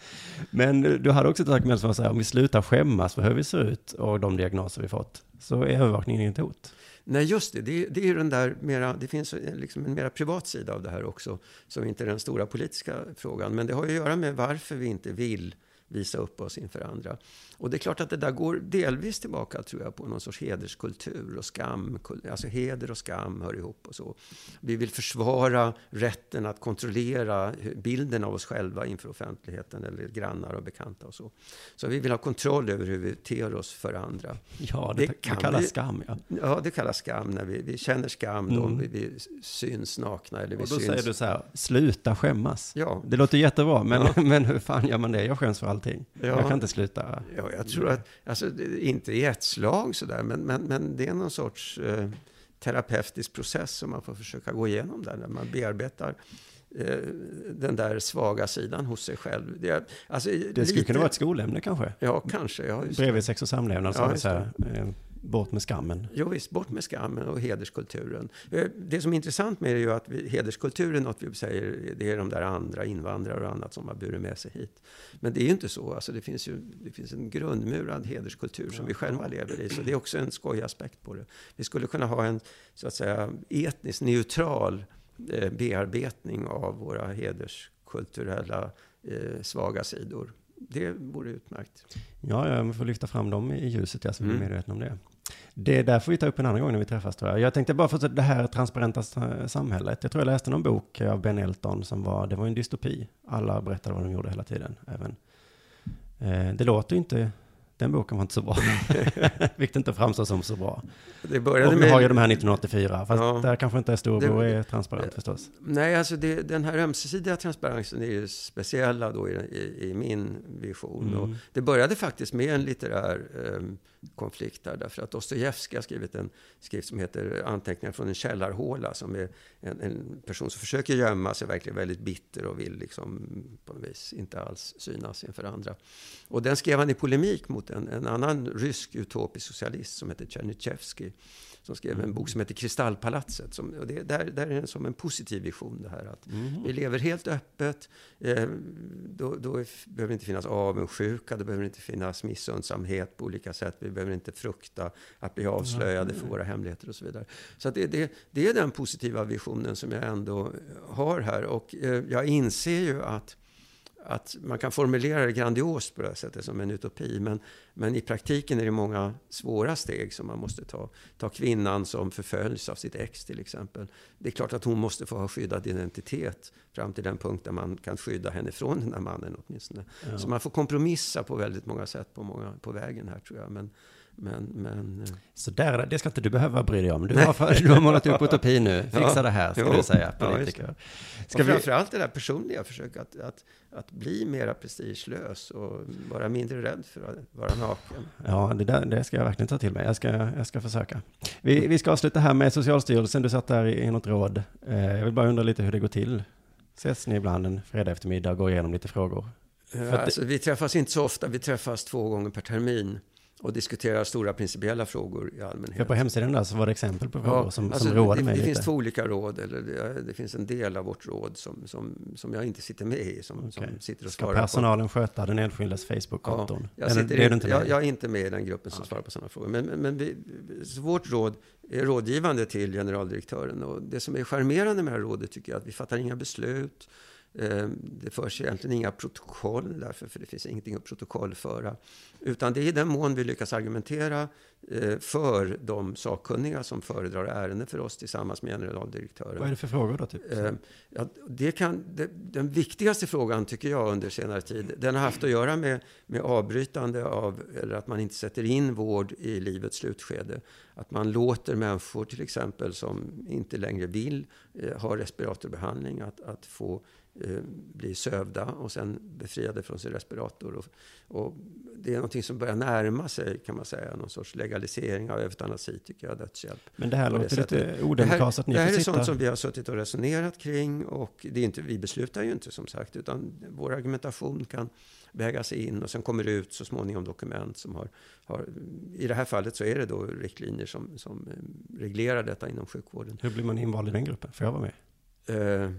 Men du hade också ett argument som var så här, om vi slutar skämmas för hur vi ser ut och de diagnoser vi fått, så är övervakningen inget hot. Nej, just det. Det, det är den där mera, det finns liksom en mera privat sida av det här också, som inte är den stora politiska frågan. Men det har ju att göra med varför vi inte vill visa upp oss inför andra. Och det är klart att det där går delvis tillbaka, tror jag, på någon sorts hederskultur och skam. Alltså heder och skam hör ihop och så. Vi vill försvara rätten att kontrollera bilden av oss själva inför offentligheten eller grannar och bekanta och så. Så vi vill ha kontroll över hur vi ter oss för andra. Ja, det, Det det, kan kallas vi- skam. Ja. Ja, det kallas skam när vi, vi känner skam då Mm. vi, vi syns nakna eller vi Och då syns... säger du så här, sluta skämmas. Ja. Det låter jättebra, men, men hur fan gör man det? Jag skäms för allting. Ja. Jag kan inte sluta. Ja, jag tror att, alltså inte i ett slag sådär, men, men, men det är någon sorts eh, terapeutisk process som man får försöka gå igenom där, när man bearbetar eh, den där svaga sidan hos sig själv. Det, alltså, Det skulle kunna vara ett skolämne kanske. Ja, kanske. Ja. Bredvid sex och samlevnad så Ja, så här, bort med skammen. Jo, visst, bort med skammen och hederskulturen. Eh, Det som är intressant med det är ju att vi, hederskulturen, något vi säger, det är de där andra invandrare och annat som har burit med sig hit. Men det är ju inte så. Alltså det, finns ju, det finns en grundmurad hederskultur som vi själva lever i. Så det är också en skojaspekt på det. Vi skulle kunna ha en, så att säga, etniskt neutral eh, bearbetning av våra hederskulturella eh, svaga sidor. Det vore utmärkt. Ja, ja, man får lyfta fram dem i ljuset, ja, så vi är Mm. medvetna om det. Det är därför vi tar upp en annan gång när vi träffas tror jag. Jag tänkte bara för det här transparenta sa- samhället. Jag tror jag läste någon bok av Ben Elton som var, det var en dystopi. Alla berättade vad de gjorde hela tiden. Även. Eh, det låter ju inte Den boken var inte så bra. Fick det inte framstå som så bra. Det började Och vi har ju de här 1984, fast Ja. där kanske inte Storebror Det- är transparent förstås. Nej, alltså det, den här ömsesidiga transparensen är ju speciella då i, i, i min vision. Mm. Och det började faktiskt med en litterär em, konflikt där, därför att Dostojevskij har skrivit en skrift som heter Anteckningar från en källarhåla, som är en, en person som försöker gömma sig, verkligen väldigt bitter och vill liksom på något vis inte alls synas inför andra. Och den skrev han i polemik mot en, en annan rysk utopisk socialist som heter Tjernitjevskij som skrev en bok som heter Kristallpalatset. Som, och det, där, där är det som en positiv vision det här att vi lever helt öppet. Eh, då, då behöver det inte finnas avundsjuka, det behöver inte finnas missundsamhet på olika sätt. Vi behöver inte frukta att bli avslöjade för våra hemligheter och så vidare. Så det, det, det är den positiva visionen som jag ändå har här. Och eh, jag inser ju att att man kan formulera det grandiost på det här sättet som en utopi. Men, men i praktiken är det många svåra steg som man måste ta. Ta kvinnan som förföljs av sitt ex till exempel. Det är klart att hon måste få ha skyddad identitet fram till den punkt där man kan skydda henne från den här mannen åtminstone. Så man får kompromissa på väldigt många sätt på, många, på vägen här tror jag. Men, men, men eh, Så där, det ska inte du behöva bry dig om. Du har, för, du har målat upp utopi nu. Fixa Ja. det här, ska Jo. du säga, Ja, politiker. Ska Ska vi, framförallt det där personliga, försöka att, att, att bli mera prestigelös och vara mindre rädd för att vara naken. ja, det, där, det ska jag verkligen ta till mig. Jag ska, jag ska försöka. Vi, vi ska avsluta här med Socialstyrelsen. Du satt där i, något råd. Eh, jag vill bara undra lite hur det går till. Ses ni ibland en fredag eftermiddag och går igenom lite frågor? Ja, alltså, vi träffas inte så ofta, vi träffas två gånger per termin och diskuterar stora principiella frågor i allmänhet. För på hemsidan där så var det exempel på frågor som, alltså, som roade det, det lite. finns två olika råd, eller det, det finns en del av vårt råd som, som, som jag inte sitter med i, som, Okej. som sitter och Ska svarar på. personalen sköta den enskildes Facebook-konton? jag, Eller sitter är inte jag, jag är inte med i den gruppen som svarar på sådana frågor. Men, men, men vi, vårt råd är rådgivande till generaldirektören. Och det som är charmerande med det här rådet tycker jag är att vi fattar inga beslut. Eh, Det förs egentligen inga protokoll därför, för det finns ingenting att protokollföra. Utan det är i den mån vi lyckas argumentera eh, för de sakkunniga som föredrar ärenden för oss tillsammans med generaldirektören. Vad är det för frågor då? Typ? Eh, Ja, det kan, det, den viktigaste frågan tycker jag under senare tid, den har haft att göra med, med avbrytande av, eller att man inte sätter in vård i livets slutskede. Att man låter människor till exempel som inte längre vill ha respiratorbehandling, att, att få eh, bli sövda och sen befriade från sin respirator. Och, och det är någonting som börjar närma sig, kan man säga, någon sorts legalisering av eutanasi, tycker jag, dödshjälp. Men det här det låter lite odemokratiskt att ni det här får är sitta... sånt som vi har suttit och resonerat kring och det är inte, vi beslutar ju inte som sagt utan vår argumentation kan vägas in och sen kommer det ut så småningom dokument som har, har i det här fallet så är det då riktlinjer som, som eh, reglerar detta inom sjukvården. Hur blir man invald i den gruppen? Får jag vara med? Eh,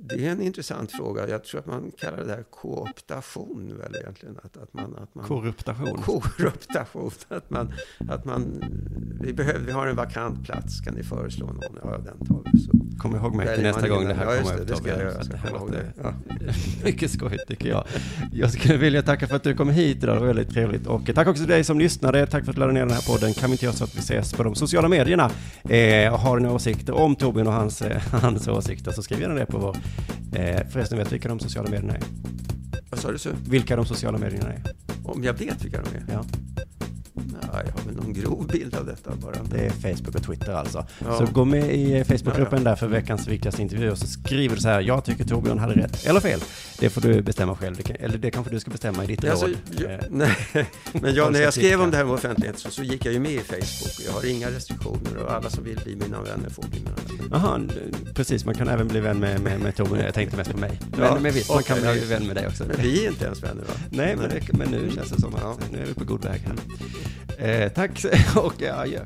det är en intressant fråga. Jag tror att man kallar det här kooptation väl egentligen. Att, att man, att man, Korruptation? Korruptation. Att man, att man, vi, behöver, vi har en vakant plats, kan ni föreslå någon? Ja, den tar vi. Så Kom ihåg mig till nästa gång det här ja, kommer just det, upp. det ska jag göra. Ska det här låter-. Ja. Mycket skoj tycker jag. Jag skulle vilja tacka för att du kom hit idag, det var väldigt trevligt. Och tack också till dig som lyssnade, tack för att du laddade ner den här podden. Kan vi inte göra så att vi ses på de sociala medierna? Eh, har ni åsikter om Torbjörn och hans, eh, hans åsikter så skriv gärna det på vår... Eh, förresten, vet du vilka de sociala medierna är? Vad sa du så? Vilka de sociala medierna är? Om jag vet vilka de är? Ja, Ja, jag har väl någon grov bild av detta bara. det är Facebook och Twitter alltså. Ja. Så gå med i Facebookgruppen där för veckans viktigaste intervju och så skriver du så här, jag tycker Torbjörn hade rätt, eller fel. Det får du bestämma själv, Det kan- eller det kanske du ska bestämma i ditt Alltså, råd. jag, Eh, nej, men jag, när jag skrev om det här med offentlighet så, så gick jag ju med i Facebook. Jag har inga restriktioner och alla som vill bli mina vänner får bli mina vänner. Jaha, precis. Man kan även bli vän med, med, med Torbjörn. Jag tänkte mest på mig. Men, Ja, men visst, man kan bli vän med dig också. Men vi är inte ens vänner va? Nej, men, men nu känns det som att Ja. nu är vi på god väg här. Eh, tack och ja, adjö.